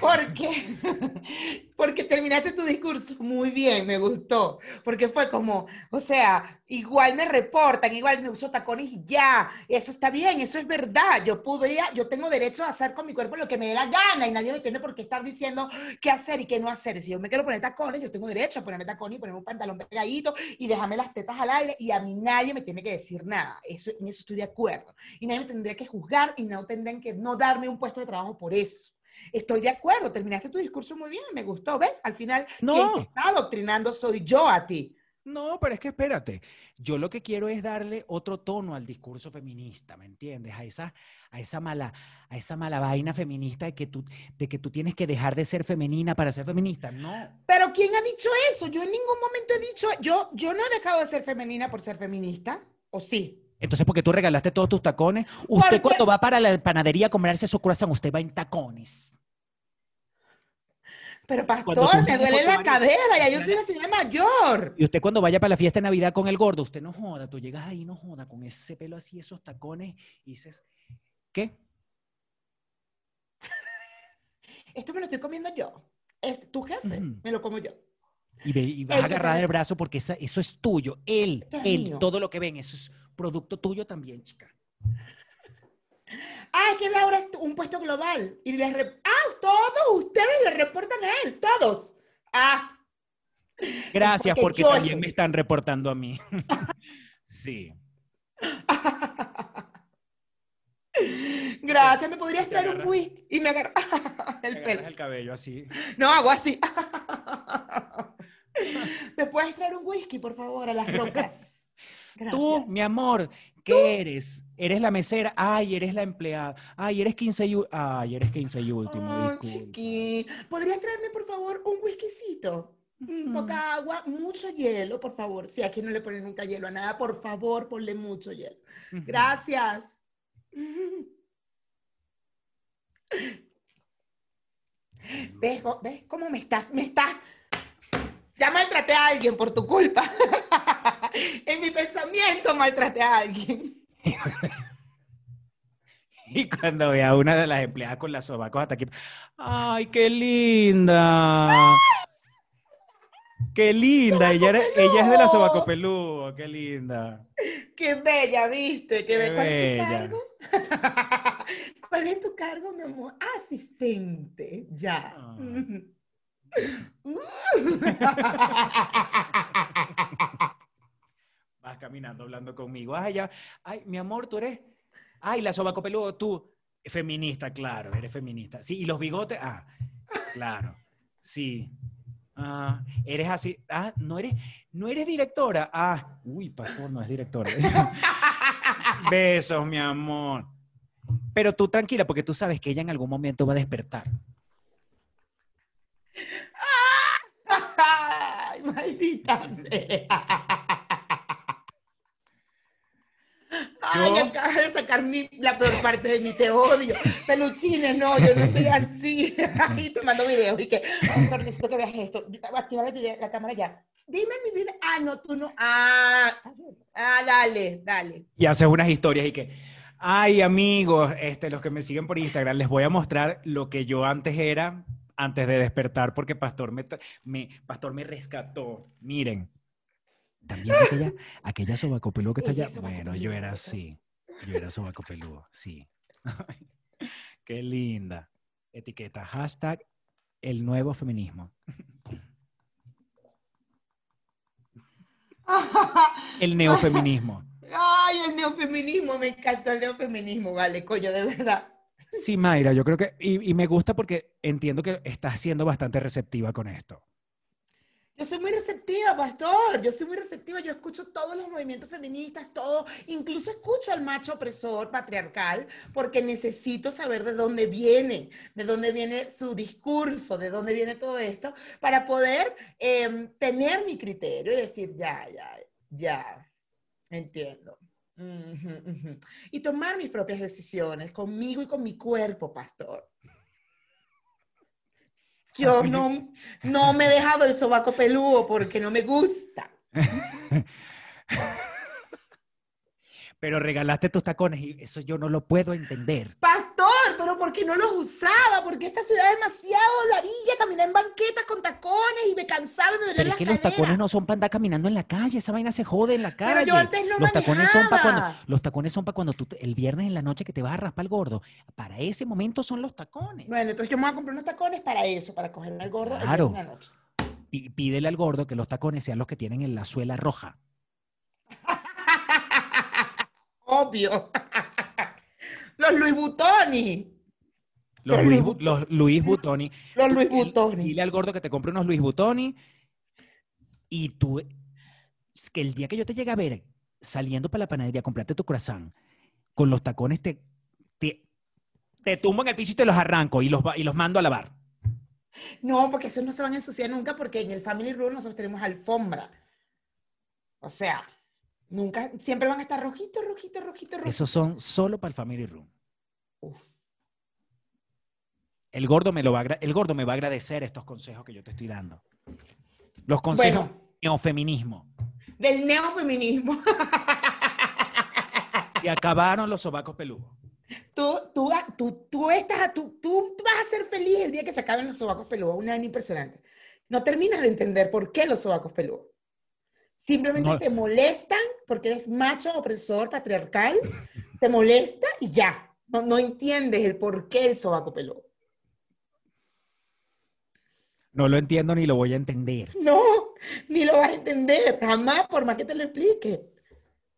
¿Por qué? *laughs* Porque terminaste tu discurso muy bien, me gustó. Porque fue como, o sea, igual me reportan, igual me uso tacones y ya. Eso está bien, eso es verdad. Yo podría, yo tengo derecho a hacer con mi cuerpo lo que me dé la gana y nadie me tiene por qué estar diciendo qué hacer y qué no hacer. Si yo me quiero poner tacones, yo tengo derecho a ponerme tacones y ponerme un pantalón pegadito y dejarme las tetas al aire y a mí nadie me tiene que decir nada. Eso, en eso estoy de acuerdo. Y nadie me tendría que juzgar y no tendrían que no darme un puesto de trabajo por eso. Estoy de acuerdo, terminaste tu discurso muy bien, me gustó, ¿ves? Al final,
No.
quien te está adoctrinando soy yo a ti.
No, pero es que espérate. Yo lo que quiero es darle otro tono al discurso feminista, ¿me entiendes? A esa, a esa mala, a esa mala vaina feminista de que tú, de que tú tienes que dejar de ser femenina para ser feminista. No.
Pero ¿quién ha dicho eso? Yo en ningún momento he dicho, yo, yo no he dejado de ser femenina por ser feminista, ¿o sí?
Entonces, porque tú regalaste todos tus tacones, usted
Porque-
cuando va para la panadería a comprarse su corazón, usted va en tacones.
Pero pastor, me duele la cadera, ya yo soy una señora mayor.
Y usted cuando vaya para la fiesta de Navidad con el gordo, usted no joda, tú llegas ahí, no joda, con ese pelo así, esos tacones, y dices, ¿qué?
esto me lo estoy comiendo yo. Es tu jefe, me lo como yo.
Y, ve- y vas a agarrar el brazo porque esa- eso es tuyo. Él,
es
él,
mío.
todo lo que ven, eso es producto tuyo también, chica.
Ah, es que Laura es un puesto global. Y les re- ah, todos ustedes le reportan a él, todos. Ah,
Gracias
porque
también
estoy-
me están reportando a mí. *laughs* sí. *laughs*
gracias, ¿me podrías traer un whisky? Y me agarra *laughs*
Te
el pelo.
el cabello así.
No, hago así. *laughs* ¿Me puedes traer un whisky, por favor, a las rocas? *laughs*
Tú, mi amor, ¿qué eres? ¿Eres la mesera? Ay, eres la empleada. Ay, eres 15 y, Ay, eres 15 y último,
Oh, chiqui. ¿Podrías traerme, por favor, un whiskycito? Mm, Poca agua, mucho hielo, por favor. Si aquí no le ponen nunca hielo a nada, por favor, ponle mucho hielo. Gracias. ¿Ves, ¿Ves cómo me estás? Me estás. Ya maltraté a alguien por tu culpa. *laughs* en mi pensamiento maltraté a alguien. *laughs*
Y cuando ve a una de las empleadas con las sobacos hasta aquí. ¡Ay, qué linda! ¡Qué linda! Ella, era- ella es de la sobaco peludo. ¡Qué linda!
Qué bella, ¿viste? Qué ¿Cuál es tu
bella.
cargo? *laughs* ¿Cuál es tu cargo, mi amor? Asistente. Ya.
Ah. *laughs* Vas caminando hablando conmigo. Ay, ya. Ay, mi amor, tú eres. Ay, la sobaco peludo, tú. Feminista, claro, eres feminista. Sí, y los bigotes. Ah, claro. Sí. Ah, eres así. Ah, no eres, no eres directora. Ah, uy, pastor, no es directora. *laughs* Besos, mi amor. Pero tú tranquila, porque tú sabes que ella en algún momento va a despertar. *laughs*
Ay, maldita sea. Ay,
Yo-
acabas de sacar mi- la peor parte de mi te odio. Peluchines, no, yo no soy así. *laughs* Ay, te mando videos y que, doctor, necesito que veas esto. Activa la, la cámara ya. Dime mi vida. Ah, no, tú no. Ah, ah, dale, dale.
y haces unas historias y que, ay amigos, este, los que me siguen por Instagram, les voy a mostrar lo que yo antes era, antes de despertar, porque Pastor me, Pastor me rescató. Miren, también aquella, *laughs* aquella sobaco peludo que está allá. Bueno, yo era así, yo era sobaco peludo, sí. *laughs* Qué linda. Etiqueta, hashtag el nuevo feminismo. *laughs* El neofeminismo.
Ay, el neofeminismo, me encantó el neofeminismo, vale, coño, de verdad.
Sí, Mayra, yo creo que, y, me gusta porque entiendo que estás siendo bastante receptiva con esto.
Yo soy muy receptiva, pastor. Yo soy muy receptiva. Yo escucho todos los movimientos feministas, todo. Incluso escucho al macho opresor patriarcal porque necesito saber de dónde viene, de dónde viene su discurso, de dónde viene todo esto, para poder em, tener mi criterio y decir, ya, ya, ya, entiendo. Y tomar mis propias decisiones conmigo y con mi cuerpo, pastor. Yo no, *laughs* no me he dejado el sobaco peludo porque no me gusta.
Pero regalaste tus tacones y eso yo no lo puedo entender.
Pastor, pero ¿por qué no los usaba? Porque esta ciudad es demasiado larilla, caminar en banquetas con tacones y me cansaba me
Pero es que los tacones no son para andar caminando en la calle, esa vaina se jode en la calle.
Pero yo antes lo
los tacones son para cuando los tacones son para cuando tú el viernes en la noche que te vas a raspar el gordo. Para ese momento son los tacones.
Bueno, entonces yo me voy a comprar unos tacones para eso, para cogerme al gordo
Claro.
en la noche.
Pí- Pídele al gordo que los tacones sean los que tienen en la suela roja. *laughs*
Obvio. *laughs* Los Louis Vuittoni.
Los
Los
Luis, Bu- los Luis Butoni.
Los
Tú
Louis
dile- al gordo que te compre unos Luis Butoni y tú, es que el día que yo te llegue a ver saliendo para la panadería, comprarte tu croissant con los tacones, te, te, te tumbo en el piso y te los arranco y los, y los mando a lavar.
No, porque esos no se van a ensuciar nunca porque en el Family Room nosotros tenemos alfombra. O sea, nunca, siempre van a estar rojitos, rojitos, rojitos, rojitos.
Esos son solo para el Family Room. El gordo, me lo va a, el gordo me va a agradecer estos consejos que yo te estoy dando. Los consejos
Bueno,
neofeminismo.
del neofeminismo. *laughs*
Se acabaron los sobacos peludos.
Tú, tú, tú, tú, estás, tú, tú vas a ser feliz el día que se acaben los sobacos peludos. Una vaina impresionante. No terminas de entender por qué los sobacos peludos. Simplemente
No.
te molestan porque eres macho, opresor, patriarcal. Te molesta y ya. No, no entiendes el por qué el sobaco peludo.
No lo entiendo ni lo voy a entender.
No, ni lo vas a entender, jamás, por más que te lo explique.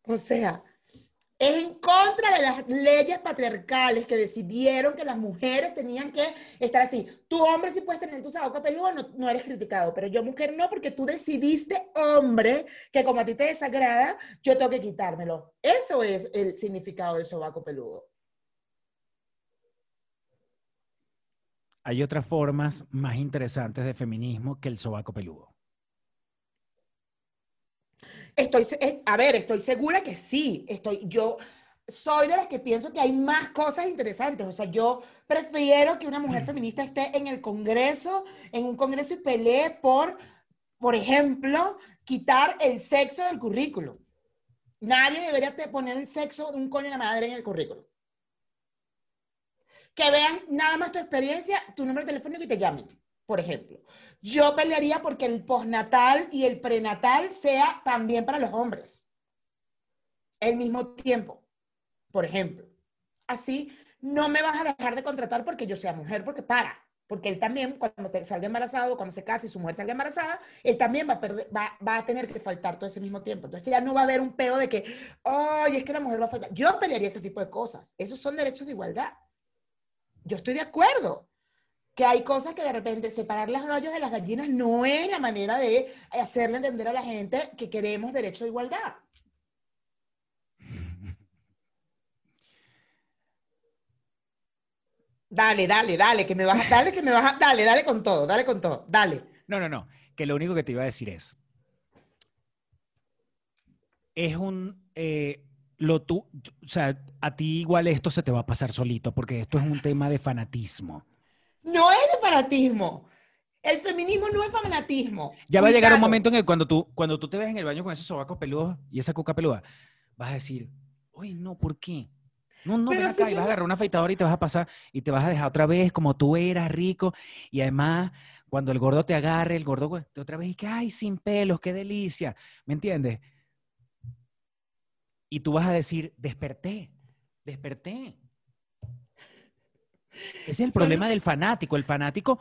O sea, es en contra de las leyes patriarcales que decidieron que las mujeres tenían que estar así. Tú, hombre, si puedes tener tu saboca peludo, no, no eres criticado, pero yo, mujer, no, porque tú decidiste, hombre, que como a ti te desagrada, yo tengo que quitármelo. Eso es el significado del sobaco peludo.
Hay otras formas más interesantes de feminismo que el sobaco peludo.
Estoy, a ver, estoy segura que sí. Estoy, yo soy de las que pienso que hay más cosas interesantes. O sea, yo prefiero que una mujer feminista esté en el Congreso, en un Congreso y pelee por, por ejemplo, quitar el sexo del currículo. Nadie debería poner el sexo de un coño de la madre en el currículo. Que vean nada más tu experiencia, tu número teléfono y te llamen, por ejemplo. Yo pelearía porque el postnatal y el prenatal sea también para los hombres. El mismo tiempo, por ejemplo. Así no me vas a dejar de contratar porque yo sea mujer, porque para. Porque él también, cuando te salga embarazado, cuando se case y su mujer salga embarazada, él también va a, perder, va, va a tener que faltar todo ese mismo tiempo. Entonces ya no va a haber un peo de que, ay, es que la mujer va a faltar. Yo pelearía ese tipo de cosas. Esos son derechos de igualdad. Yo estoy de acuerdo que hay cosas que de repente separar las gallos de las gallinas no es la manera de hacerle entender a la gente que queremos derecho de igualdad. Dale, dale, dale, que me vas a, dale, que me vas a, dale, dale con todo, dale con todo, dale.
No, no, no. Que lo único que te iba a decir es. Es un. eh, lo tú, o sea, a ti igual esto se te va a pasar solito, porque esto es un tema de fanatismo.
No es de fanatismo. El feminismo no es fanatismo.
Ya va a llegar un momento en el cuando tú, cuando tú te ves en el baño con esos sobacos peludos y esa cuca peluda, vas a decir, uy, no, ¿por qué? No, no, ven
si
y
yo
vas a agarrar una afeitadora y te vas a pasar y te vas a dejar otra vez como tú eras rico. Y además, cuando el gordo te agarre, el gordo de otra vez y que, ay, sin pelos, qué delicia. ¿Me entiendes? Y tú vas a decir, desperté, desperté. Ese es el problema del fanático. El fanático,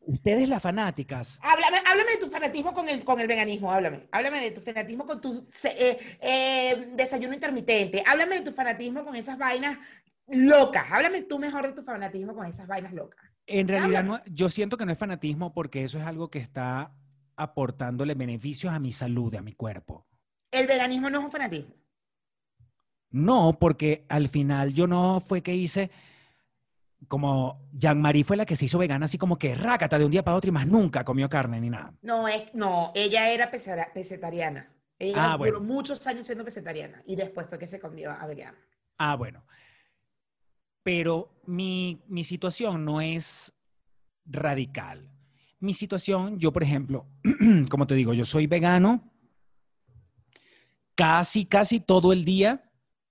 ustedes las fanáticas,
Háblame, háblame de tu fanatismo con el, con el veganismo, háblame. Háblame de tu fanatismo con tu eh, eh, desayuno intermitente. Háblame de tu fanatismo con esas vainas locas. Háblame tú mejor de tu fanatismo con esas vainas locas.
En realidad, no, yo siento que no es fanatismo porque eso es algo que está aportándole beneficios a mi salud, a mi cuerpo.
El veganismo no es un fanatismo.
No, porque al final yo no fue que hice como Jean-Marie fue la que se hizo vegana, así como que rácata de un día para otro y más nunca comió carne ni nada.
No, es, no, ella era pesetariana. Ella
Ah,
duró
bueno.
muchos años siendo pesetariana y después fue que se cambió a vegana.
Ah, bueno. Pero mi, mi situación no es radical. Mi situación, yo por ejemplo, *clears throat* como te digo, yo soy vegano casi, casi todo el día,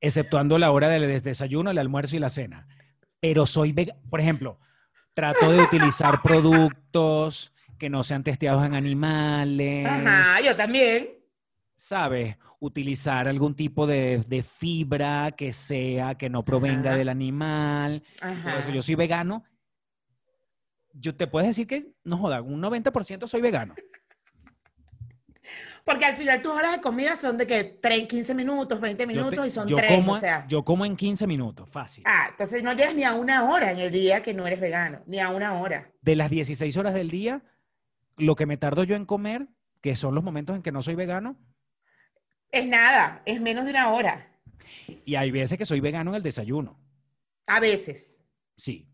exceptuando la hora del des- desayuno, el almuerzo y la cena. Pero soy vegano, por ejemplo, trato de utilizar productos que no sean testeados en animales.
Ajá, yo también.
¿sabes? Utilizar algún tipo de, de fibra que sea, que no provenga
Ajá.
del animal.
Ajá.
eso. Yo soy vegano. Yo te puedes decir que, no joda, un 90% soy vegano.
Porque al final tus horas de comida son de que 3, 15 minutos, 20
Yo,
minutos
te-
y son
yo
3,
como,
o sea.
yo como en 15 minutos, fácil.
Ah, entonces no llegas ni a una hora en el día que no eres vegano, ni a una hora.
De las 16 horas del día, lo que me tardo yo en comer, que son los momentos en que no soy vegano,
Es nada, es menos de una hora,
y hay veces que soy vegano en el desayuno.
a veces.
Sí.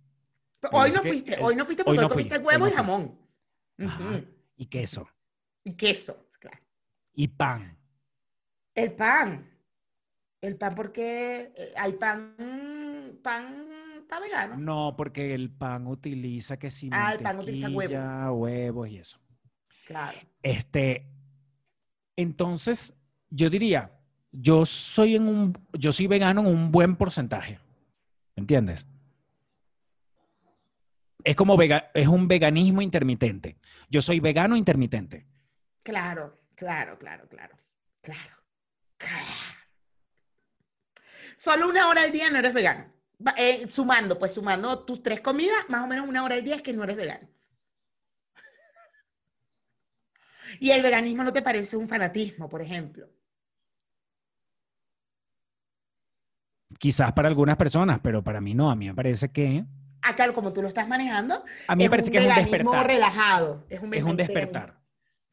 Pero Hoy no fuiste, hoy no fuiste
hoy
porque
no fui,
comiste huevo
no
y jamón.
Ajá. Y queso.
Y queso.
Y pan.
El pan. El pan porque eh, hay pan, pan, pan vegano.
No, porque el pan utiliza que si
Ah, el pan utiliza huevo.
huevos y eso.
Claro.
Este, entonces, yo diría, yo soy en un, yo soy vegano en un buen porcentaje. ¿Entiendes? es como vega- es un veganismo intermitente. Yo soy vegano intermitente.
Claro, claro, claro, claro, claro. claro. Solo una hora al día no eres vegano. Eh, sumando, pues sumando tus tres comidas, más o menos una hora al día es que no eres vegano. Y el veganismo no te parece un fanatismo, por ejemplo.
Quizás para algunas personas, pero para mí no. A mí me parece que
Acá, como tú lo estás manejando,
a mí me parece que es un despertar.
relajado. Es un,
Es un
vegan-
despertar.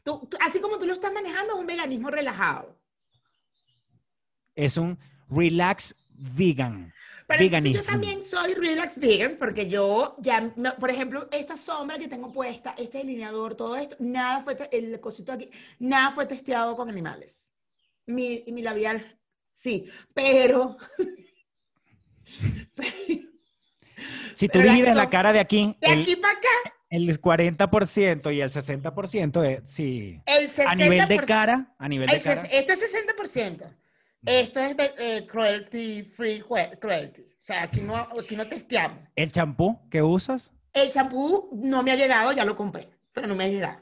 Tú- tú- así como tú lo estás manejando, es un veganismo relajado.
Es un relax vegan.
Pero yo también soy relax vegan porque yo ya, no- por ejemplo, esta sombra que tengo puesta, este delineador, todo esto, nada fue, el cosito aquí, nada fue testeado con animales. Mi, mi labial, sí, pero... *laughs*
Si tú
Pero la
divides la
som-
cara de aquí,
de
el,
aquí para acá,
el 40% y el 60% es, sí.
el 60%.
A nivel de cara, a nivel de cara.
esto es 60%. Esto es eh, cruelty free cruelty. O sea, aquí no, aquí no testeamos.
¿El champú que usas?
El champú no me ha llegado, ya lo compré, pero no me ha llegado.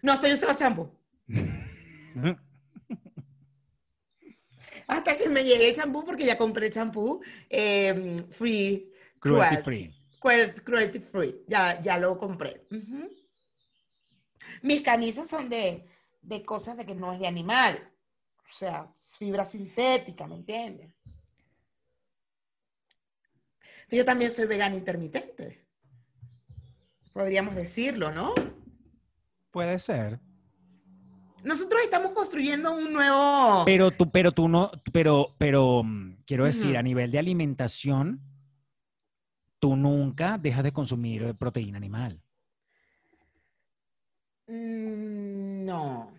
No estoy usando champú. *laughs* Hasta que me llegue el champú, porque ya compré el champú eh, free.
Cruelty free.
Cruel- Cruelty free. Ya, ya lo compré. Mis camisas son de, de cosas de que no es de animal. O sea, fibra sintética, ¿me entiendes? Yo también soy vegana intermitente. Podríamos decirlo, ¿no?
Puede ser.
Nosotros estamos construyendo un nuevo...
Pero tú, pero tú no, pero, pero mm, quiero decir, a nivel de alimentación, tú nunca dejas de consumir eh, proteína animal.
Mm, No.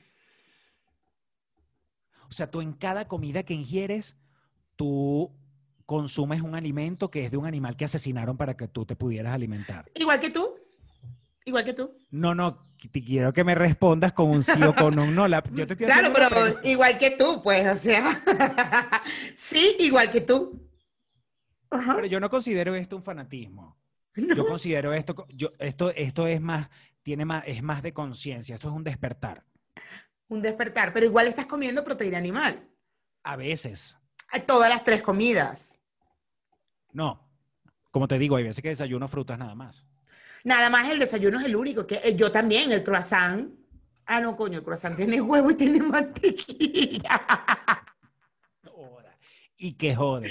O sea, tú en cada comida que ingieres, tú consumes un alimento que es de un animal que asesinaron para que tú te pudieras alimentar.
Igual que tú. Igual que tú.
No, no, te quiero que me respondas con un sí o con un no. La- *laughs* yo te estoy
Claro, pero igual que tú, pues, o sea. *laughs* sí, igual que tú. Ajá.
Pero yo no considero esto un fanatismo. Yo considero esto, yo, esto, esto es más, tiene más, es más de conciencia. Esto es un despertar.
Un despertar, pero igual estás comiendo proteína animal.
A veces,
Todas las tres comidas.
no. Como te digo, hay veces que desayuno frutas nada más.
Nada más el desayuno es el único. que eh, Yo también, el croissant. Ah, no, coño, el croissant tiene huevo y tiene mantequilla. *laughs*
Y que jode.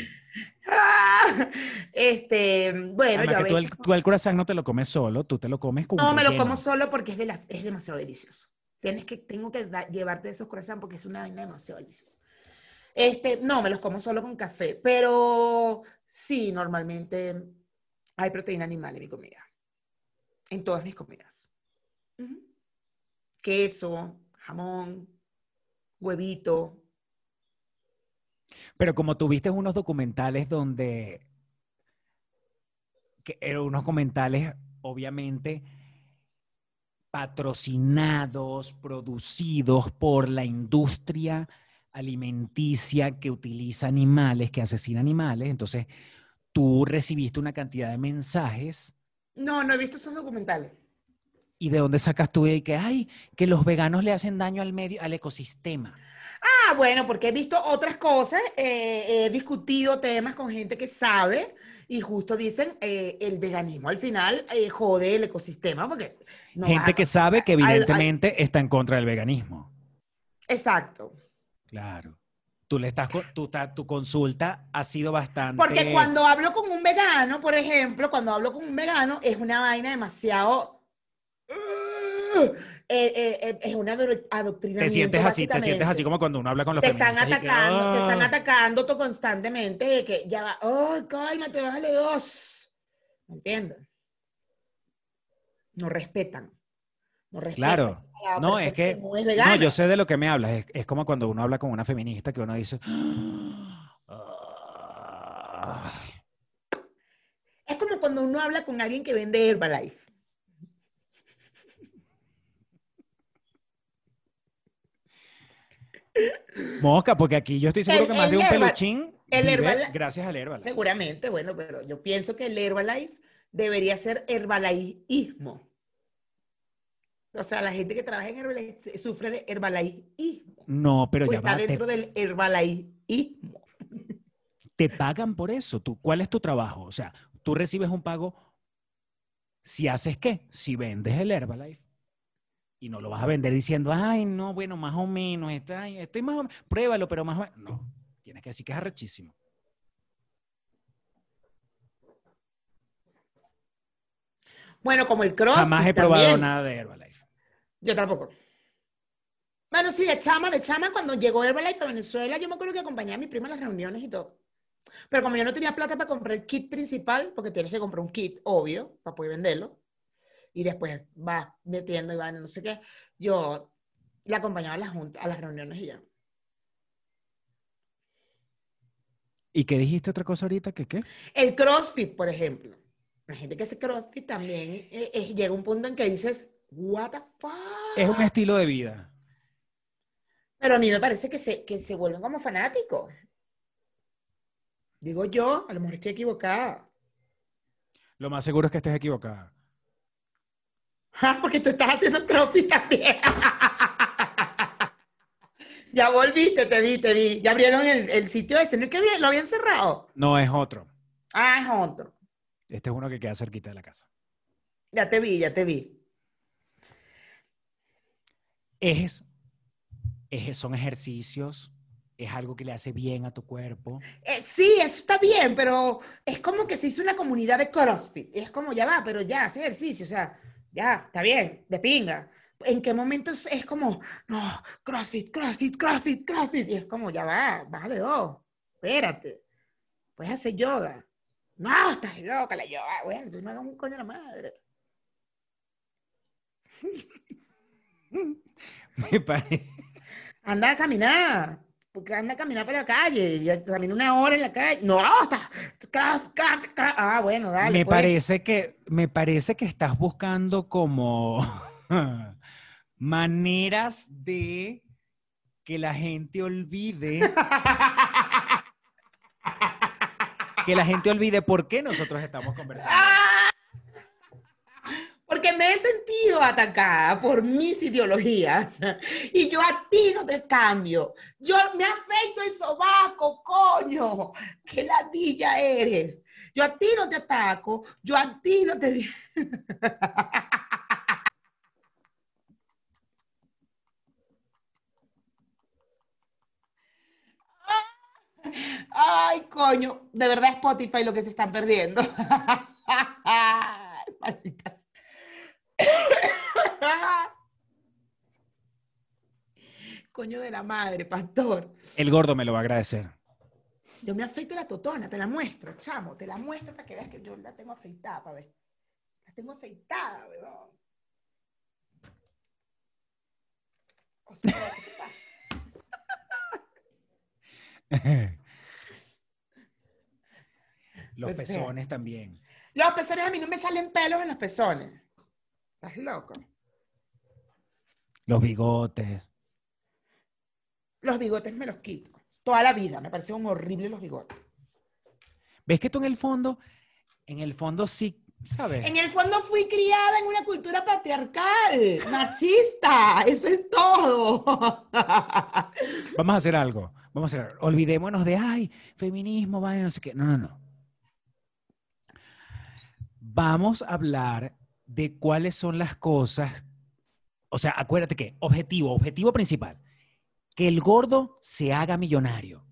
Ah, este, bueno,
Además
yo a
que tú el, tú el croissant no te lo comes solo, tú te lo comes con
No, me lo como solo porque es, de las, es demasiado delicioso. Tienes que, tengo que da- llevarte esos croissants porque es una vaina demasiado deliciosa. Este, no, me los como solo con café, pero sí, normalmente hay proteína animal en mi comida. En todas mis comidas. Queso, jamón, huevito.
Pero como tuviste unos documentales donde, que eran unos documentales obviamente patrocinados, producidos por la industria alimenticia que utiliza animales, que asesina animales, entonces tú recibiste una cantidad de mensajes
No, no he visto esos documentales.
y de dónde sacas tú de que, ay, que los veganos le hacen daño al medio, al ecosistema.
Ah, bueno, porque he visto otras cosas, eh, he discutido temas con gente que sabe y justo dicen eh, el veganismo al final eh, jode el ecosistema porque no
Gente
a-
que sabe que
al- al-
evidentemente está en contra del veganismo.
Exacto.
Claro. Tú le estás, ta- tu consulta ha sido bastante.
Porque cuando hablo con un vegano, por ejemplo, cuando hablo con un vegano es una vaina demasiado... eh, eh, eh, es una adoctrinamiento,
te sientes así, te sientes así como cuando uno habla con los
te están
que,
atacando, te están
"Ah".
atacando constantemente de que ya va, oh, cálmate, bájale dos. ¿Me entiendes? No respetan. No respetan
Claro. No, es que-
no es
No, yo sé de lo que me hablas. Es, es como cuando uno habla con una feminista que uno dice. "Ah".
Es como cuando uno habla con alguien que vende Herbalife.
Mosca, porque aquí yo estoy seguro
El-
que más de un
Herbal-
peluchín
el
vive
Herbal-
gracias al Herbalife.
Seguramente, bueno, pero yo pienso que el Herbalife debería ser herbalaísmo. O sea, la gente que trabaja en Herbalife sufre de herbalaísmo.
No, pero ya
está
va, te,
dentro del herbalaísmo.
te pagan por eso. Tú, ¿Cuál es tu trabajo? O sea, tú recibes un pago si haces qué? Si vendes el Herbalife. Y no lo vas a vender diciendo, ay, no, bueno, más o menos, está, estoy más o menos, pruébalo, pero más o menos. No, tienes que decir que es arrechísimo.
Bueno, como el cross.
Jamás he probado nada de Herbalife.
Yo tampoco. Bueno, sí, de chama, de chama, cuando llegó Herbalife a Venezuela, yo me acuerdo que acompañé a mi prima en las reuniones y todo. Pero como yo no tenía plata para comprar el kit principal, porque tienes que comprar un kit, obvio, para poder venderlo, y después vas metiendo y van, no sé qué, yo la acompañaba a las, a las reuniones y ya.
¿Y qué dijiste otra cosa ahorita? ¿Que qué?
El CrossFit, por ejemplo. La gente que hace CrossFit también eh, eh, llega un punto en que dices, what the fuck.
Es un estilo de vida.
Pero a mí me parece que se, que se vuelven como fanáticos. Digo yo, a lo mejor estoy equivocada.
Lo más seguro es que estés equivocada.
Ah, porque tú estás haciendo CrossFit también. *laughs* ya volviste, te vi, te vi. Ya abrieron el, el sitio ese. ¿No es que lo habían cerrado?
No es otro.
Ah, es otro.
Este es uno que queda cerquita de la casa.
Ya te vi, ya te vi.
Es, es- son ejercicios, es algo que le hace bien a tu cuerpo.
Eh, sí, eso está bien, pero es como que se hizo una comunidad de CrossFit. Es como, ya va, pero ya, hace ejercicio, o sea, ya, está bien, de pinga. ¿En qué momento es, como, no, CrossFit, CrossFit, CrossFit, CrossFit? Y es como, ya va, bájale dos, espérate. Puedes hacer yoga. No, estás loca la yoga. Bueno, entonces no hagas un coño a la madre. *laughs*
Me parece.
Anda a caminar. Porque anda a caminar por la calle. Y camina una hora en la calle. No, cross. Ah, bueno, dale.
me
pues.
parece que me parece que estás buscando como *laughs* maneras de que la gente olvide *laughs* que la gente olvide por qué nosotros estamos conversando.
Porque me he sentido atacada por mis ideologías y yo a ti no te cambio. Yo me afecto el sobaco, coño. Qué ladilla eres. Yo a ti no te ataco, yo a ti no te... *laughs* Ay, coño, de verdad Spotify lo que se están perdiendo. *laughs* Malditas. *laughs* Coño de la madre, pastor.
El gordo me lo va a agradecer.
Yo me afeito la totona, te la muestro, chamo, te la muestro para que veas que yo la tengo afeitada, para ver. La tengo afeitada, weón. O sea, ¿qué pasa? *laughs*
Los
Pues sea.
pezones también.
Los pezones a mí no me salen pelos en los pezones. ¿Estás loco?
Los bigotes.
Los bigotes me los quito. Toda la vida me parecen horribles los bigotes.
¿Ves que tú en el fondo, en el fondo sí, ¿sabes?
En el fondo fui criada en una cultura patriarcal, machista. Eso es todo.
Vamos a hacer algo. Vamos a hacer algo. Olvidémonos de, ay, feminismo, vale, no sé qué. No, no, no. Vamos a hablar de cuáles son las cosas. O sea, acuérdate que, objetivo, objetivo principal, que el gordo se haga millonario.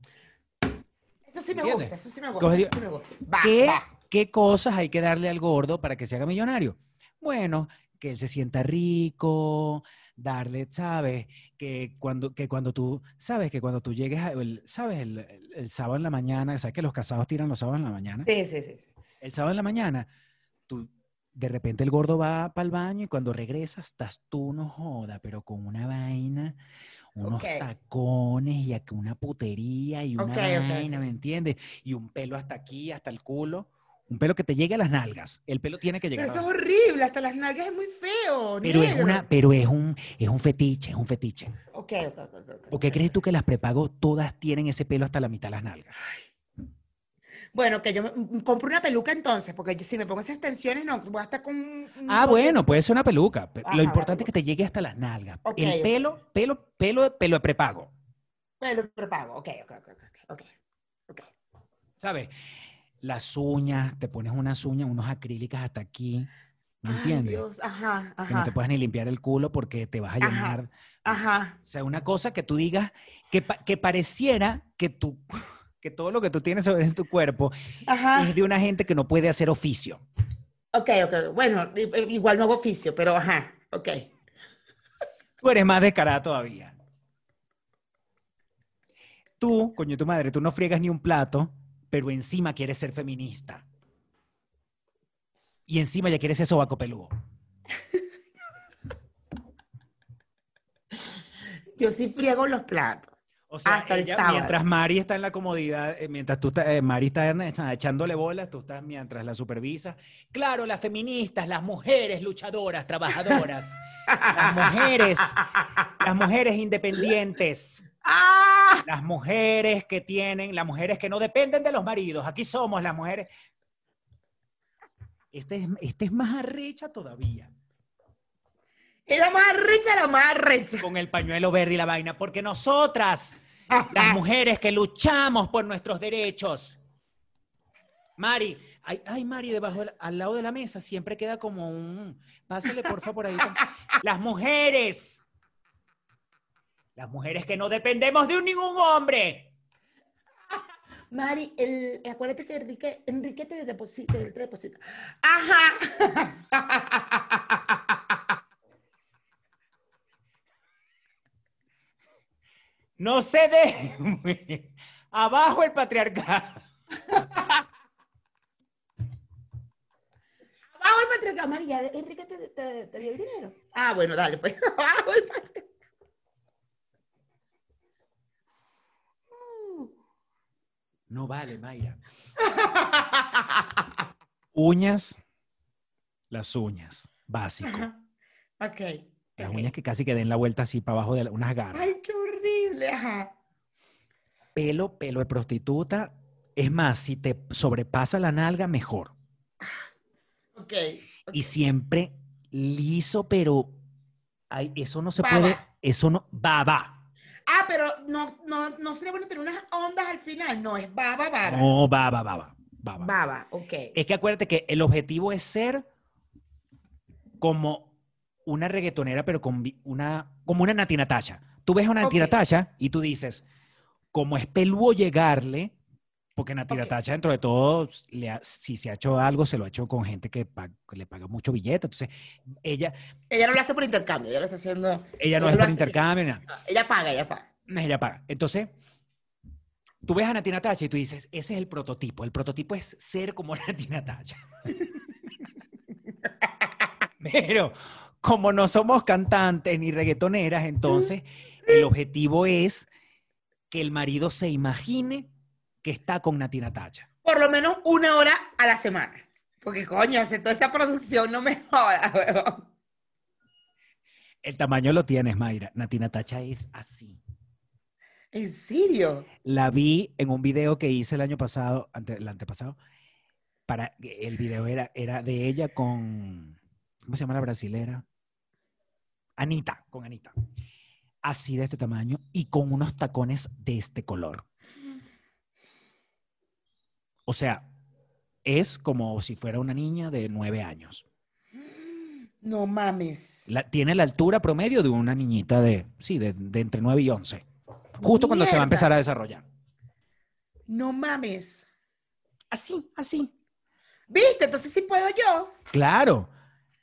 Eso sí me
¿Entiendes?
gusta, eso sí me gusta. Eso sí me gusta. Va,
¿Qué,
va.
¿Qué cosas hay que darle al gordo para que se haga millonario? Bueno, que él se sienta rico, darle, ¿sabes? Que cuando, que cuando tú, ¿sabes? Que cuando tú llegues, a- el, ¿sabes? El, el- el sábado en la mañana, ¿sabes que los casados tiran los sábados en la mañana?
Sí, sí, sí.
El sábado en la mañana, de repente el gordo va para el baño y cuando regresas estás tú, no joda, pero con una vaina, unos tacones y aquí una putería y una vaina. ¿me entiendes? Y un pelo hasta aquí, hasta el culo. Un pelo que te llegue a las nalgas. El pelo tiene que llegar
Pero
a
eso es horrible, hasta las nalgas es muy feo.
Pero es una, pero es un, es un fetiche, es un fetiche.
Ok, ok, ok.
¿Por qué crees tú que las prepago todas tienen ese pelo hasta la mitad de las nalgas?
Bueno, que yo me, m- compro una peluca entonces, porque yo- si me pongo esas extensiones, no, voy a estar con... un-
Ah, bueno, puede ser una peluca.
Ajá,
Lo importante es que
peluca.
te llegue hasta las nalgas. El pelo, pelo, pelo, pelo de prepago.
Bueno, prepago, ok, ok, ok, ok, ok.
¿Sabes? Las uñas, te pones unas uñas, unos acrílicas hasta aquí. ¿Me
Ay,
entiendes?
Dios, ajá,
Que no te puedas ni limpiar el culo porque te vas a
Ajá.
llenar.
ajá.
O sea, una cosa que tú digas que, pa- que pareciera que, tú, que todo lo que tú tienes sobre tu cuerpo
Ajá.
es de una gente que no puede hacer oficio.
Ok, ok. Bueno, i- igual no hago oficio, pero ajá, ok.
Tú eres más descarada todavía. Tú, coño, tu madre, tú no friegas ni un plato, pero encima quieres ser feminista. Y encima ya quieres ser sobaco peludo. *laughs*
Yo sí friego los platos.
O sea,
Hasta el
ella,
sábado.
mientras Mari está en la comodidad, eh, mientras tú estás, eh, Mari está en- está echándole bolas, tú estás mientras la supervisas. Claro, las feministas, las mujeres luchadoras, trabajadoras, las mujeres, las mujeres independientes.
¡Ah!
Las mujeres que tienen, las mujeres que no dependen de los maridos. Aquí somos las mujeres. Este es, este es más arrecha todavía.
Es la más recha, la más recha.
Con el pañuelo verde y la vaina. Porque nosotras, las mujeres que luchamos por nuestros derechos. Mari, ay, ay, Mari, debajo, al lado de la mesa siempre queda como un. Pásale, por favor, ahí. Las mujeres. Las mujeres que no dependemos de un ningún hombre.
Mari, el, acuérdate que Enrique, Enrique te deposita, te deposita. Ajá.
No se deje. *laughs* Abajo el patriarcado. *laughs*
Abajo el patriarcado. Mari, ya Enrique te, te- te dio el dinero. Ah, bueno, dale, pues. *laughs* Abajo el patriarcado.
No vale, Mayra. Uñas. Las uñas. Básico.
Ajá. Ok.
Las uñas que casi que den la vuelta así para abajo de la- unas garras.
Ay, qué horrible. Ajá.
Pelo, pelo de prostituta. Es más, si te sobrepasa la nalga, mejor.
Ok. ok.
Y siempre liso, pero ay, eso no se
Baba.
puede. Eso no. Baba.
Ah, pero no, no, no sería bueno tener unas ondas al final. No, es baba, baba.
No, baba, baba. Baba.
Baba, ok.
Es que acuérdate que el objetivo es ser como una reggaetonera, pero con una, como una Nati Natasha. Tú ves a una Nati
Ok.
Natasha y tú dices, como es peludo llegarle, porque Nati
Ok.
Natasha, dentro de todo, le ha- si se ha hecho algo, se lo ha hecho con gente que, pa- que le paga mucho billete. Entonces, ella,
Ella no lo hace por intercambio, ella lo está haciendo.
ella no
Ella
es por
hace-
intercambio, nada.
no, ella paga, ella paga.
Ella paga. Entonces, tú ves a Nati Natasha y tú dices, ese es el prototipo. El prototipo es ser como *laughs* Nati Natasha. *laughs* Pero como no somos cantantes ni reggaetoneras, entonces el objetivo es que el marido se imagine que está con Nati Natasha.
Por lo menos una hora a la semana. Porque coño, hacer toda esa producción no me joda, *laughs* huevón.
El tamaño lo tienes, Mayra. Nati Natasha es así.
¿En serio?
La vi en un video que hice el año pasado, ante, el antepasado. Para, el video era, era de ella con, ¿cómo se llama la brasilera? Anita, con Anita. Así de este tamaño y con unos tacones de este color. O sea, es como si fuera una niña de nueve años.
No mames.
La- tiene la altura promedio de una niñita de, sí, de, de entre 9 y 11. Justo cuando se va a empezar a desarrollar.
No mames.
Así, así.
¿Viste? Entonces sí puedo yo.
Claro,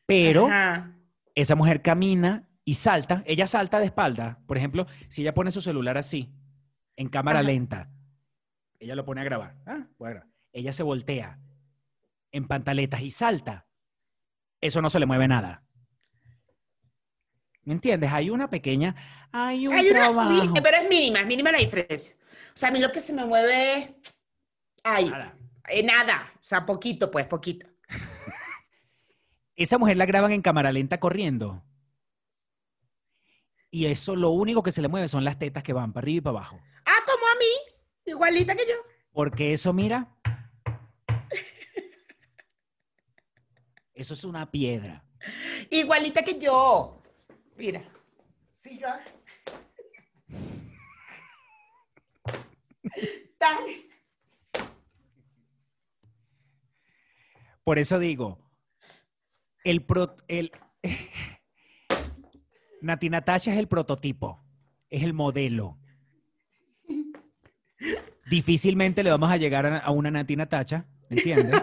pero
Ajá.
esa mujer camina y salta, ella salta de espalda. Por ejemplo, si ella pone su celular así, en cámara
Ajá.
lenta, ella lo pone a grabar. Ah. Ella se voltea en pantaletas y salta. Eso no se le mueve nada. ¿Me entiendes? Hay una pequeña, hay un
Hay una, pero es mínima, es mínima la diferencia. O sea, a mí lo que se me mueve es. Ay,
Nada.
eh, nada. O sea, poquito, pues, poquito. *laughs*
Esa mujer la graban en cámara lenta corriendo. Y eso lo único que se le mueve son las tetas que van para arriba y para abajo.
Ah, como a mí, igualita que yo.
Porque eso, mira. Eso es una piedra.
Igualita que yo. Mira. Sí, yo. *laughs* Dale.
Por eso digo, el, pro, el *laughs* Nati Natasha es el prototipo, es el modelo. Difícilmente le vamos a llegar a, a una Nati Natasha, ¿me entiendes?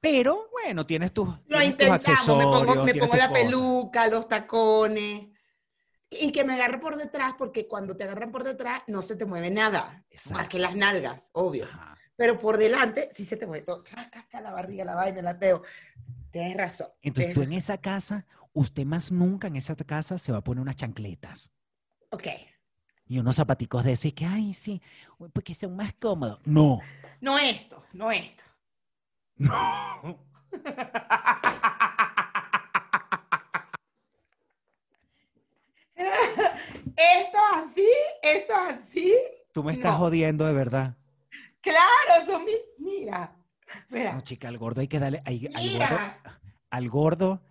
Pero bueno, tienes tus,
Lo
tienes tus
intentamos, me
accesorios,
pongo, me pongo la
cosas.
peluca, los tacones. Y que me agarre por detrás, porque cuando te agarran por detrás no se te mueve nada. Más que las nalgas, obvio.
Ajá.
Pero por delante sí se te mueve todo. Acá está la barriga, la vaina, la peo. Tienes razón.
Entonces
tienes
tú en esa casa, usted más nunca en esa casa se va a poner unas chancletas
Ok.
y unos zapaticos de ese que, ay, sí, porque son más cómodos. No.
No esto, no esto.
No. *laughs*
Esto así, esto así.
Tú me estás
No.
jodiendo de verdad.
Claro, son mis. Mira, mira,
No, chica, al gordo hay que darle. hay- al gordo,
mira.
al gordo,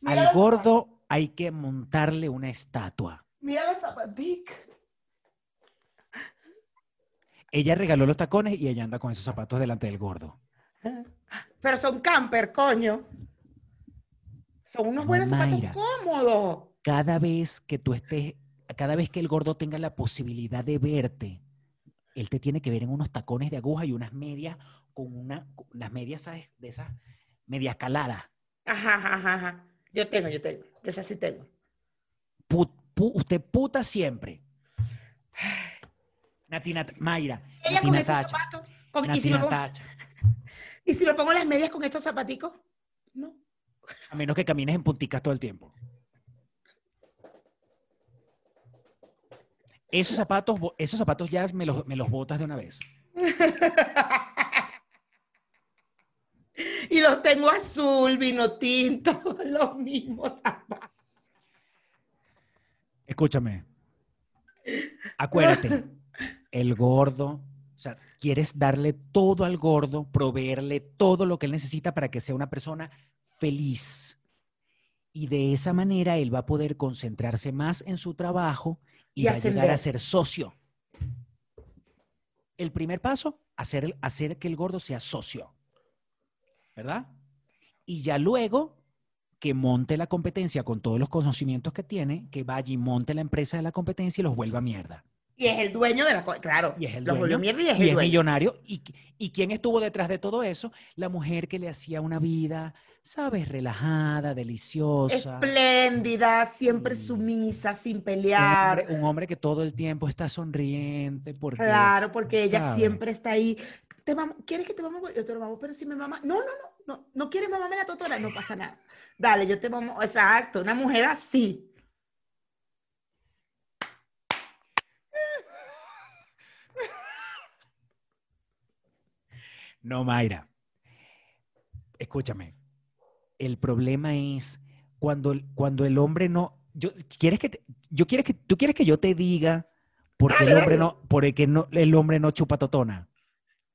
Mira
al gordo hay que montarle una estatua.
Mira los zapaticos.
Ella regaló los tacones y ella anda con esos zapatos delante del gordo.
Pero son camper, coño. Son unos
No,
buenos zapatos cómodos.
Cada vez que tú estés, cada vez que el gordo tenga la posibilidad de verte, él te tiene que ver en unos tacones de aguja y unas medias con una, con las medias, ¿sabes? De esas medias caladas.
Ajá, ajá, ajá. Yo tengo, yo tengo. De esas sí tengo.
Pu- usted puta siempre. *sighs* Nati Nat- Mayra,
Ella
Nati
con esos
Natacha,
zapatos. con- y, si me pongo,
Natacha. *laughs*
y si me pongo las medias con estos zapaticos, no.
A menos que camines en punticas todo el tiempo. Esos zapatos, esos zapatos ya me los, me los botas de una vez. *laughs*
Y los tengo azul, vino tinto, *laughs* los mismos zapatos.
Escúchame. Acuérdate, el gordo, o sea, quieres darle todo al gordo, proveerle todo lo que él necesita para que sea una persona feliz. Y de esa manera él va a poder concentrarse más en su trabajo y,
Y
va a llegar a ser socio. El primer paso, hacer, hacer que el gordo sea socio. ¿Verdad? Y ya luego que monte la competencia con todos los conocimientos que tiene, que vaya y monte la empresa de la competencia y los vuelva mierda.
Y es el dueño de la. Claro.
Y es el
los
dueño,
volvió mierda y es
y
el
es
dueño.
millonario. ¿Y, ¿Y quién estuvo detrás de todo eso? La mujer que le hacía una vida, ¿sabes? Relajada, deliciosa.
Espléndida, siempre
Mm.
sumisa, sin
Un
pelear.
hombre, un hombre que todo el tiempo está sonriente porque
Claro, porque ella
¿sabe?
siempre está ahí. Te mamo- ¿Quieres que te mamo? Yo te lo mamo, pero si me mama. No, no, no, no, no quieres mamarme la totora, no pasa nada. Dale, yo te mamo. Exacto, una mujer así.
No, Mayra. Escúchame. El problema es cuando, el- cuando el hombre no. Yo, ¿quieres que te- yo quieres que, ¿Tú quieres que yo te diga por qué el hombre no, por el que no, el hombre no chupa totona?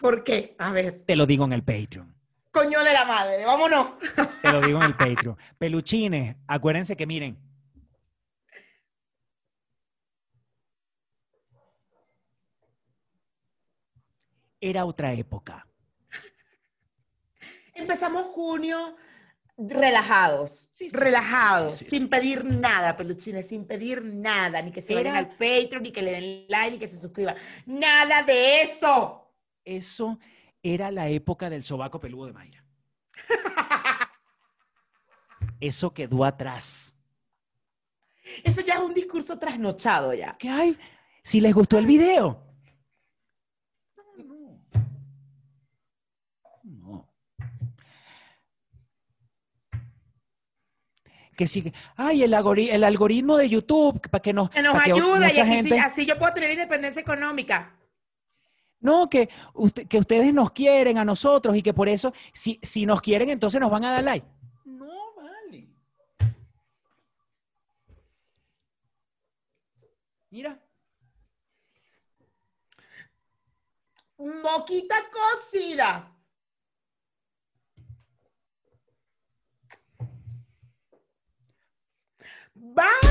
¿Por qué? A ver,
Te lo digo en el Patreon.
coño de la madre, vámonos.
Te lo digo en el Patreon. Peluchines, acuérdense que miren. Era otra época.
Empezamos junio relajados,
Sí,
relajados,
sí,
sin pedir nada, peluchines, sin pedir nada, ni que se vayan al Patreon, ni que le den like, ni que se suscriban. Nada de eso.
Eso era la época del sobaco peludo de Mayra. *laughs* Eso quedó atrás.
Eso ya es un discurso trasnochado ya.
¿Qué hay? Si les gustó el video. No, no. Que sí, que- ay, el, algori- el algoritmo de YouTube, para que nos,
Que nos
para
ayuda y
mucha
aquí sí-
gente,
así yo puedo tener independencia económica.
No, que, usted, que ustedes nos quieren a nosotros y que por eso, si, si nos quieren, entonces nos van a dar like. No, vale. Mira.
Moquita cocida. Bye.